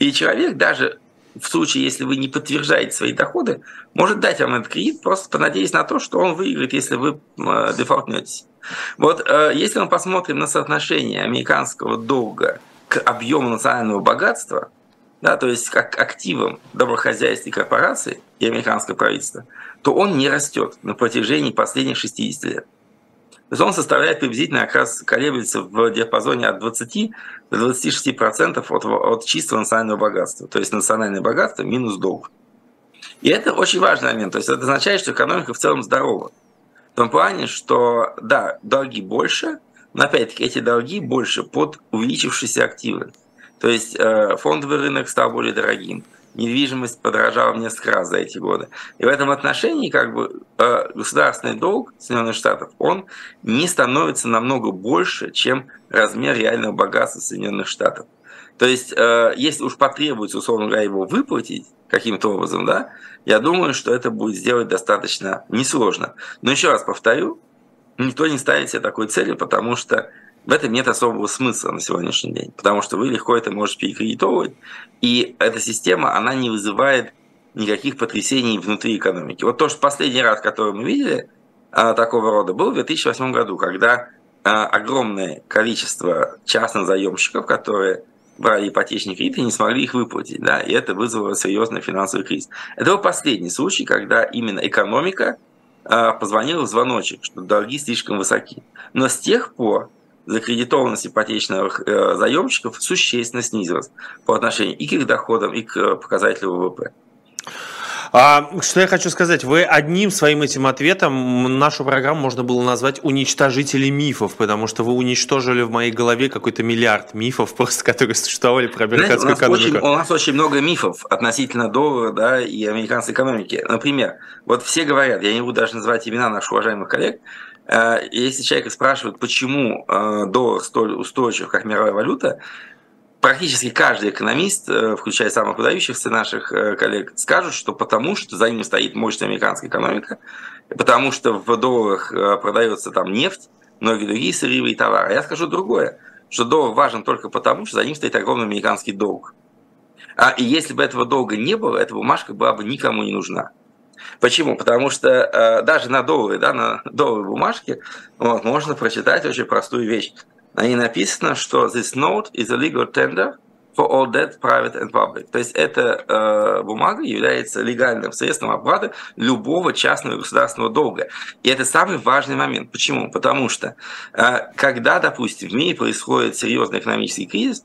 И человек даже в случае, если вы не подтверждаете свои доходы, может дать вам этот кредит, просто понадеясь на то, что он выиграет, если вы э, дефолтнетесь. Вот э, если мы посмотрим на соотношение американского долга к объему национального богатства, да, то есть как активам доброхозяйств и корпораций и американского правительства, то он не растет на протяжении последних 60 лет. То есть он составляет приблизительно как раз колеблется в диапазоне от 20 до 26% от, от чистого национального богатства. То есть национальное богатство минус долг. И это очень важный момент. То есть это означает, что экономика в целом здорова. В том плане, что да, долги больше, но опять-таки эти долги больше под увеличившиеся активы. То есть э, фондовый рынок стал более дорогим, недвижимость подорожала несколько раз за эти годы. И в этом отношении как бы э, государственный долг Соединенных Штатов, он не становится намного больше, чем размер реального богатства Соединенных Штатов. То есть, э, если уж потребуется, условно говоря, его выплатить каким-то образом, да, я думаю, что это будет сделать достаточно несложно. Но еще раз повторю, никто не ставит себе такой цели, потому что в этом нет особого смысла на сегодняшний день, потому что вы легко это можете перекредитовывать, и эта система, она не вызывает никаких потрясений внутри экономики. Вот то, что последний раз, который мы видели а, такого рода, был в 2008 году, когда а, огромное количество частных заемщиков, которые брали ипотечные кредиты, не смогли их выплатить, да, и это вызвало серьезный финансовый кризис. Это был последний случай, когда именно экономика а, позвонила в звоночек, что долги слишком высоки. Но с тех пор закредитованность ипотечных э, заемщиков существенно снизилась по отношению и к их доходам, и к э, показателю ВВП. А, что я хочу сказать, вы одним своим этим ответом нашу программу можно было назвать уничтожители мифов, потому что вы уничтожили в моей голове какой-то миллиард мифов, просто которые существовали про американскую Знаете, у экономику. Очень, у нас очень много мифов относительно доллара да, и американской экономики. Например, вот все говорят, я не буду даже называть имена наших уважаемых коллег, если человека спрашивают, почему э, доллар столь устойчив, как мировая валюта, практически каждый экономист, э, включая самых выдающихся наших коллег, скажут, что потому что за ним стоит мощная американская экономика, потому что в долларах продается там нефть, многие другие сырьевые товары. Я скажу другое, что доллар важен только потому, что за ним стоит огромный американский долг. А, и если бы этого долга не было, эта бумажка была бы никому не нужна. Почему? Потому что э, даже на доллары, да, на долларовой бумажке вот, можно прочитать очень простую вещь. На ней написано, что this note is a legal tender for all debt, private and public. То есть эта э, бумага является легальным средством оплаты любого частного государственного долга. И это самый важный момент. Почему? Потому что э, когда, допустим, в мире происходит серьезный экономический кризис,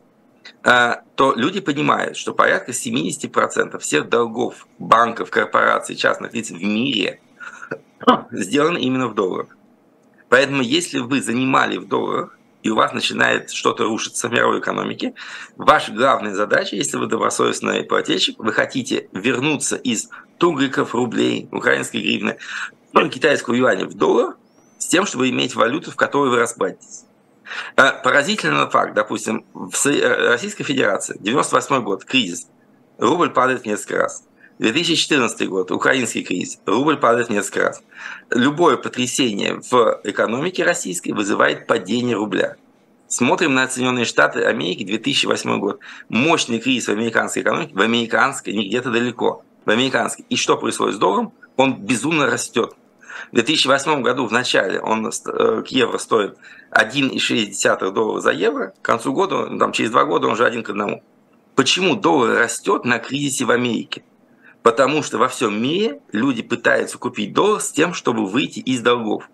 то люди понимают, что порядка 70% всех долгов банков, корпораций, частных лиц в мире сделаны именно в долларах. Поэтому если вы занимали в долларах, и у вас начинает что-то рушиться в мировой экономике, ваша главная задача, если вы добросовестный плательщик, вы хотите вернуться из тугриков, рублей, украинской гривны, ну, китайского юаня в доллар, с тем, чтобы иметь валюту, в которой вы расплатитесь. А, поразительный факт, допустим, в э, Российской Федерации, 98 год, кризис, рубль падает несколько раз. 2014 год, украинский кризис, рубль падает несколько раз. Любое потрясение в экономике российской вызывает падение рубля. Смотрим на Соединенные Штаты Америки, 2008 год. Мощный кризис в американской экономике, в американской, не где-то далеко, в американской. И что происходит с долларом? Он безумно растет. В 2008 году в начале он э, к евро стоит 1,6 доллара за евро. К концу года, там, через два года он уже один к одному. Почему доллар растет на кризисе в Америке? Потому что во всем мире люди пытаются купить доллар с тем, чтобы выйти из долгов.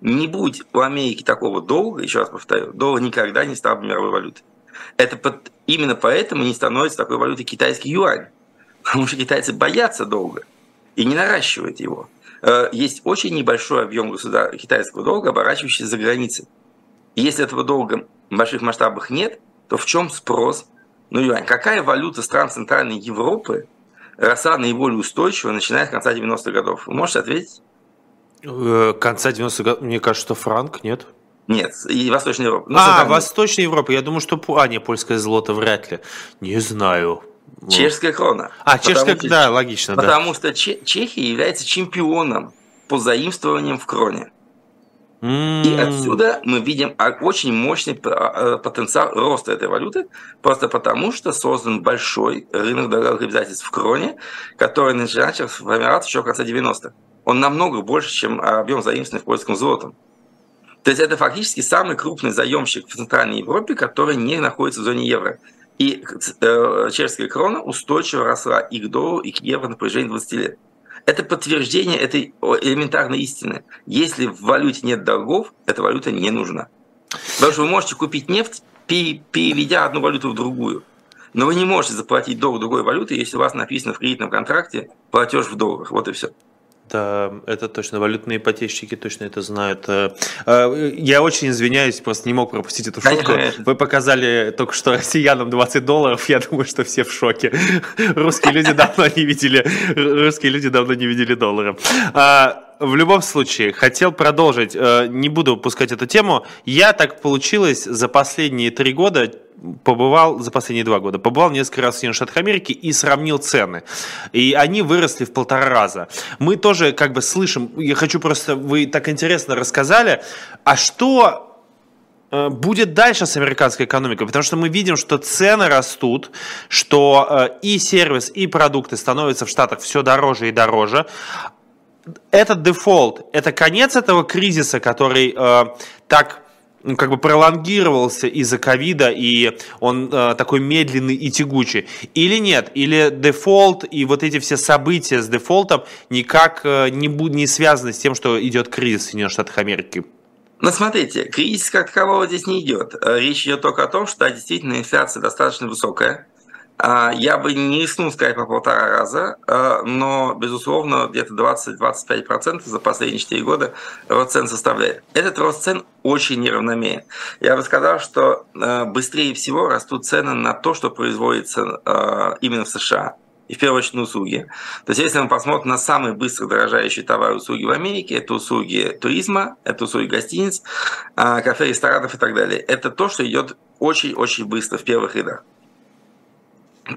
Не будь у Америки такого долга, еще раз повторю, доллар никогда не стал бы мировой валютой. Это под, именно поэтому не становится такой валютой китайский юань. Потому что китайцы боятся долга и не наращивают его. Э, есть очень небольшой объем китайского долга, оборачивающийся за границей. И если этого долга в больших масштабах нет, то в чем спрос Ну юань? Какая валюта стран Центральной Европы роса наиболее устойчивая, начиная с конца 90-х годов? Вы можете ответить? Э, конца 90-х годов, мне кажется, что франк, нет? Нет, и Восточная Европа. Ну, а, Восточная Европа, я думаю, что... А, не, польское злото вряд ли. Не знаю. Чешская крона. А, чешская, что, да, логично, потому да. Потому что Чехия является чемпионом по заимствованиям в кроне. И отсюда мы видим очень мощный а, потенциал роста этой валюты, просто потому что создан большой рынок долговых обязательств в кроне, который начал формироваться еще в конце 90-х. Он намного больше, чем объем заимствований в польском золотом. То есть это фактически самый крупный заемщик в Центральной Европе, который не находится в зоне евро. И э, чешская крона устойчиво росла и к доллару, и к евро на протяжении 20 лет. Это подтверждение этой элементарной истины. Если в валюте нет долгов, эта валюта не нужна. Потому что вы можете купить нефть, переведя одну валюту в другую. Но вы не можете заплатить долг другой валюты, если у вас написано в кредитном контракте платеж в долларах. Вот и все. Да, это точно. Валютные ипотечники точно это знают. Э, э, я очень извиняюсь, просто не мог пропустить эту шутку. Вы показали только что россиянам 20 долларов. Я думаю, что все в шоке. Русские люди давно не видели, русские люди давно не видели доллара. А, в любом случае, хотел продолжить, э, не буду упускать эту тему. Я так получилось за последние три года побывал за последние два года, побывал несколько раз в Соединенных Штатах Америки и сравнил цены. И они выросли в полтора раза. Мы тоже как бы слышим, я хочу просто, вы так интересно рассказали, а что э, будет дальше с американской экономикой, потому что мы видим, что цены растут, что э, и сервис, и продукты становятся в Штатах все дороже и дороже. Этот дефолт, это конец этого кризиса, который э, так как бы пролонгировался из-за ковида, и он э, такой медленный и тягучий. Или нет? Или дефолт и вот эти все события с дефолтом никак э, не, не связаны с тем, что идет кризис в Соединенных Штатах Америки? Ну, смотрите, кризис как такового здесь не идет. Э, речь идет только о том, что да, действительно инфляция достаточно высокая. А, я бы не рискнул сказать по полтора раза, а, но, безусловно, где-то 20-25% за последние 4 года рост цен составляет. Этот рост цен очень неравномерен. Я бы сказал, что а, быстрее всего растут цены на то, что производится именно в США и в первую очередь на услуги. То есть если мы посмотрим на самые быстро дорожающие товары и услуги в Америке, это услуги туризма, это услуги гостиниц, кафе, ресторанов и так далее. Это то, что идет очень-очень быстро в первых рядах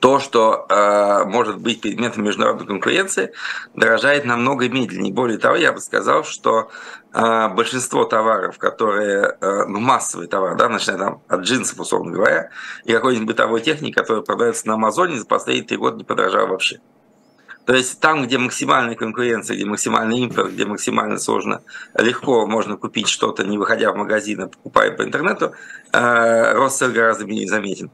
то, что э, может быть предметом международной конкуренции, дорожает намного медленнее. Более того, я бы сказал, что э, большинство товаров, которые, э, ну, массовые товары, да, начиная там от джинсов, условно говоря, и какой-нибудь бытовой техники, которая продается на Амазоне, за последние три года не подорожала вообще. То есть там, где максимальная конкуренция, где максимальный импорт, где максимально сложно, легко можно купить что-то, не выходя в магазин, а покупая по интернету, э, рост цен гораздо менее заметен.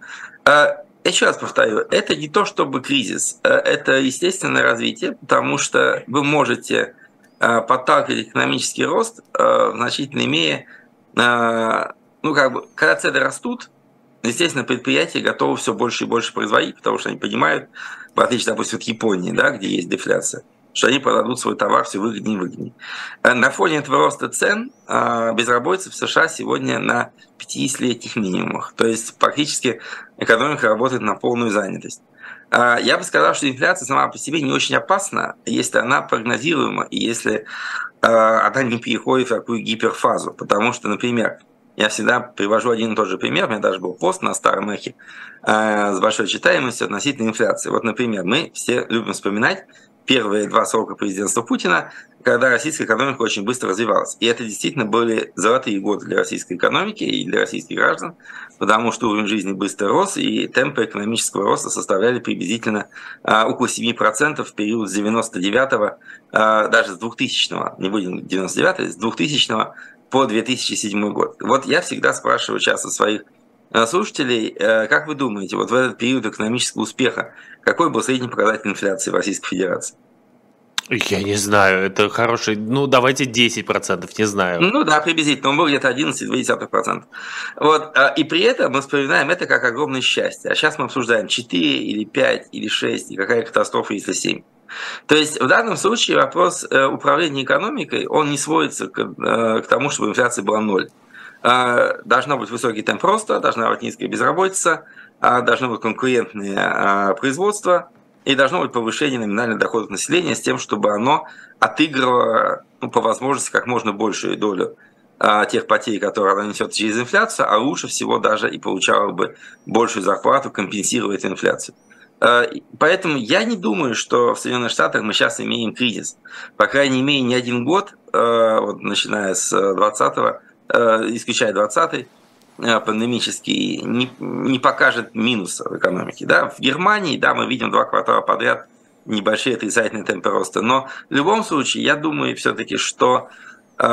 Э, еще раз повторю, это не то чтобы кризис, э, это естественное развитие, потому что вы можете подталкивать экономический рост в значительной мере, ну как бы, когда цены растут, естественно, предприятия готовы все больше и больше производить, потому что они понимают, в отличие, допустим, от Японии, да, где есть дефляция, что они продадут свой товар все выгоднее и выгоднее. Э, на фоне этого роста цен э, безработица в США сегодня на 50-летних минимумах. То есть практически экономика работает на полную занятость. Э, я бы сказал, что инфляция сама по себе не очень опасна, если она прогнозируема и если она не переходит в такую гиперфазу. Потому что, например, я всегда привожу один и тот же пример. У меня даже был пост на старом эхе с большой читаемостью относительно инфляции. Вот, например, мы все любим вспоминать первые два срока президентства Путина, когда российская экономика очень быстро развивалась. И это действительно были золотые годы для российской экономики и для российских граждан, потому что уровень жизни быстро рос, и темпы экономического роста составляли приблизительно а, около 7% в период с 99 а, даже с 2000 не будем 99 с 2000 по 2007 год. Вот я всегда спрашиваю часто своих слушателей, э, как вы думаете, вот в этот период экономического успеха, какой был средний показатель инфляции в Российской Федерации? Я не знаю, это хороший, ну давайте 10%, не знаю. Ну да, приблизительно, он был где-то 11-2%. Вот, а, и при этом мы вспоминаем это как огромное счастье. А сейчас мы обсуждаем 4 или 5 или 6, и какая катастрофа, если 7. То есть в данном случае вопрос э, управления экономикой, он не сводится к, э, к тому, чтобы инфляция была ноль. А, должно быть высокий темп роста, должна быть низкая безработица, а, должно быть конкурентное а, производство и должно быть повышение номинальных доходов населения с тем, чтобы оно отыгрывало ну, по возможности как можно большую долю тех потерь, которые она несет через инфляцию, а лучше всего даже и получала бы большую зарплату, компенсируя эту инфляцию. Поэтому я не думаю, что в Соединенных Штатах мы сейчас имеем кризис. По крайней мере, не один год, вот, начиная с 20-го, э, исключая 20-й, пандемический, не, не покажет минуса в экономике. Да? В Германии, да, мы видим два квартала подряд небольшие отрицательные темпы роста. Но в любом случае, я думаю все-таки, что э,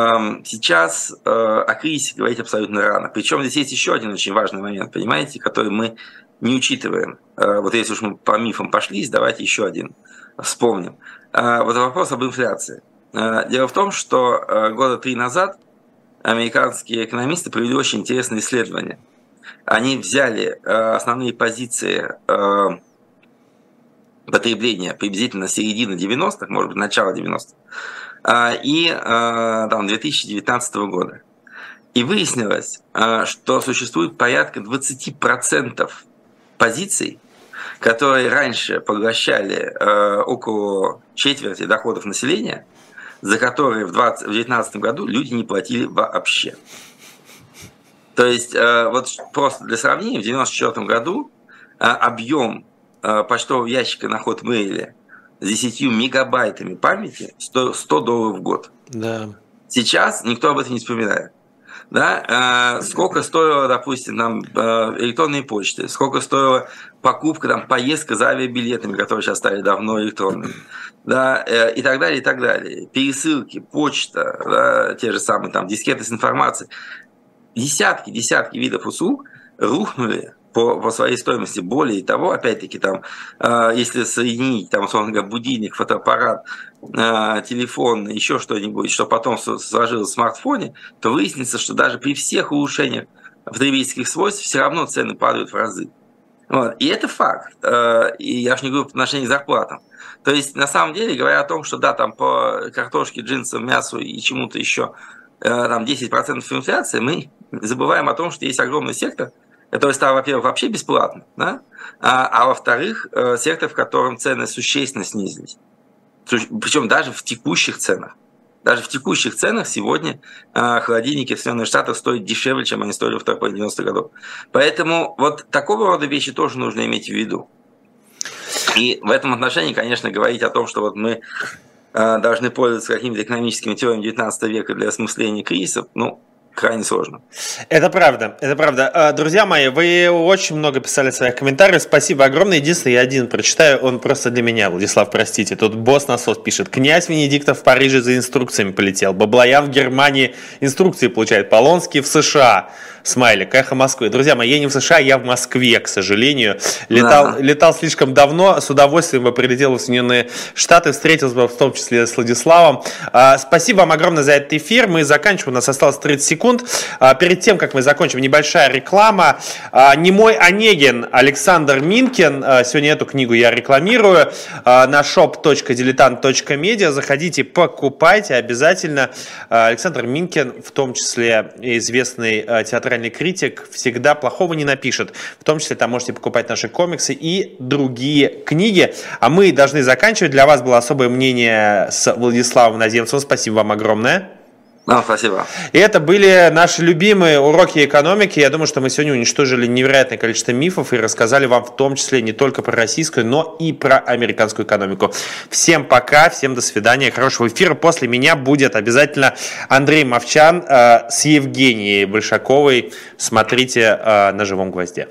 сейчас э, о кризисе говорить абсолютно рано. Причем здесь есть еще один очень важный момент, понимаете, который мы не учитываем. Э, вот если уж мы по мифам пошлись, давайте еще один вспомним. Э, вот вопрос об инфляции. Э, дело в том, что года три назад американские экономисты провели очень интересное исследование. Они взяли основные позиции потребления приблизительно середины 90-х, может быть, начала 90-х, и там, 2019 года. И выяснилось, что существует порядка 20% позиций, которые раньше поглощали э, около четверти доходов населения, за которые в 2019 году люди не платили вообще. То есть, э, вот просто для сравнения, в 1994 году э, объем э, почтового ящика на ход мейле с 10 мегабайтами памяти 100, 100 долларов в год. Да. Сейчас никто об этом не вспоминает да, э, сколько стоила, допустим, нам э, электронные почты, сколько стоила покупка, там, поездка за авиабилетами, которые сейчас стали давно электронными, да, э, и так далее, и так далее. Пересылки, почта, да, те же самые там дискеты с информацией. Десятки, десятки видов услуг рухнули по, по своей стоимости. Более того, опять-таки, там, э, если соединить, там, условно говоря, будильник, фотоаппарат, э, телефон, еще что-нибудь, что потом сложилось в смартфоне, то выяснится, что даже при всех улучшениях потребительских свойств все равно цены падают в разы. Вот. И это факт. Э, и я же не говорю по отношению к зарплатам. То есть, на самом деле, говоря о том, что да, там по картошке, джинсам, мясу и чему-то еще э, там 10% инфляции, мы забываем о том, что есть огромный сектор – который стал, во-первых, вообще бесплатным, да? а, а во-вторых, э, сектор, в котором цены существенно снизились. Причем даже в текущих ценах. Даже в текущих ценах сегодня э, холодильники в Соединенных Штатах стоят дешевле, чем они стоили в 90-х годов. Поэтому вот такого рода вещи тоже нужно иметь в виду. И в этом отношении, конечно, говорить о том, что вот мы э, должны пользоваться какими-то экономическими теориями 19 века для осмысления кризисов, ну, крайне сложно. Это правда, это правда. А, друзья мои, вы очень много писали своих комментариях. Спасибо огромное. Единственное, я один прочитаю, он просто для меня, Владислав, простите. Тут босс насос пишет. Князь Венедиктов в Париже за инструкциями полетел. Баблоян в Германии инструкции получает. Полонский в США смайлик, эхо Москвы. Друзья мои, я не в США, я в Москве, к сожалению. Летал, да. летал слишком давно, с удовольствием бы прилетел в Соединенные Штаты, встретился бы в том числе с Владиславом. А, спасибо вам огромное за этот эфир. Мы заканчиваем, у нас осталось 30 секунд. А, перед тем, как мы закончим, небольшая реклама. А, Немой Онегин, Александр Минкин. А, сегодня эту книгу я рекламирую на shop.diletant.media. Заходите, покупайте обязательно. Александр Минкин, в том числе известный театральный критик всегда плохого не напишет. В том числе там можете покупать наши комиксы и другие книги. А мы должны заканчивать. Для вас было особое мнение с Владиславом Наземцевым. Спасибо вам огромное. Да, спасибо. И это были наши любимые уроки экономики. Я думаю, что мы сегодня уничтожили невероятное количество мифов и рассказали вам в том числе не только про российскую, но и про американскую экономику. Всем пока, всем до свидания, хорошего эфира. После меня будет обязательно Андрей Мовчан э, с Евгенией Большаковой. Смотрите э, на живом гвозде.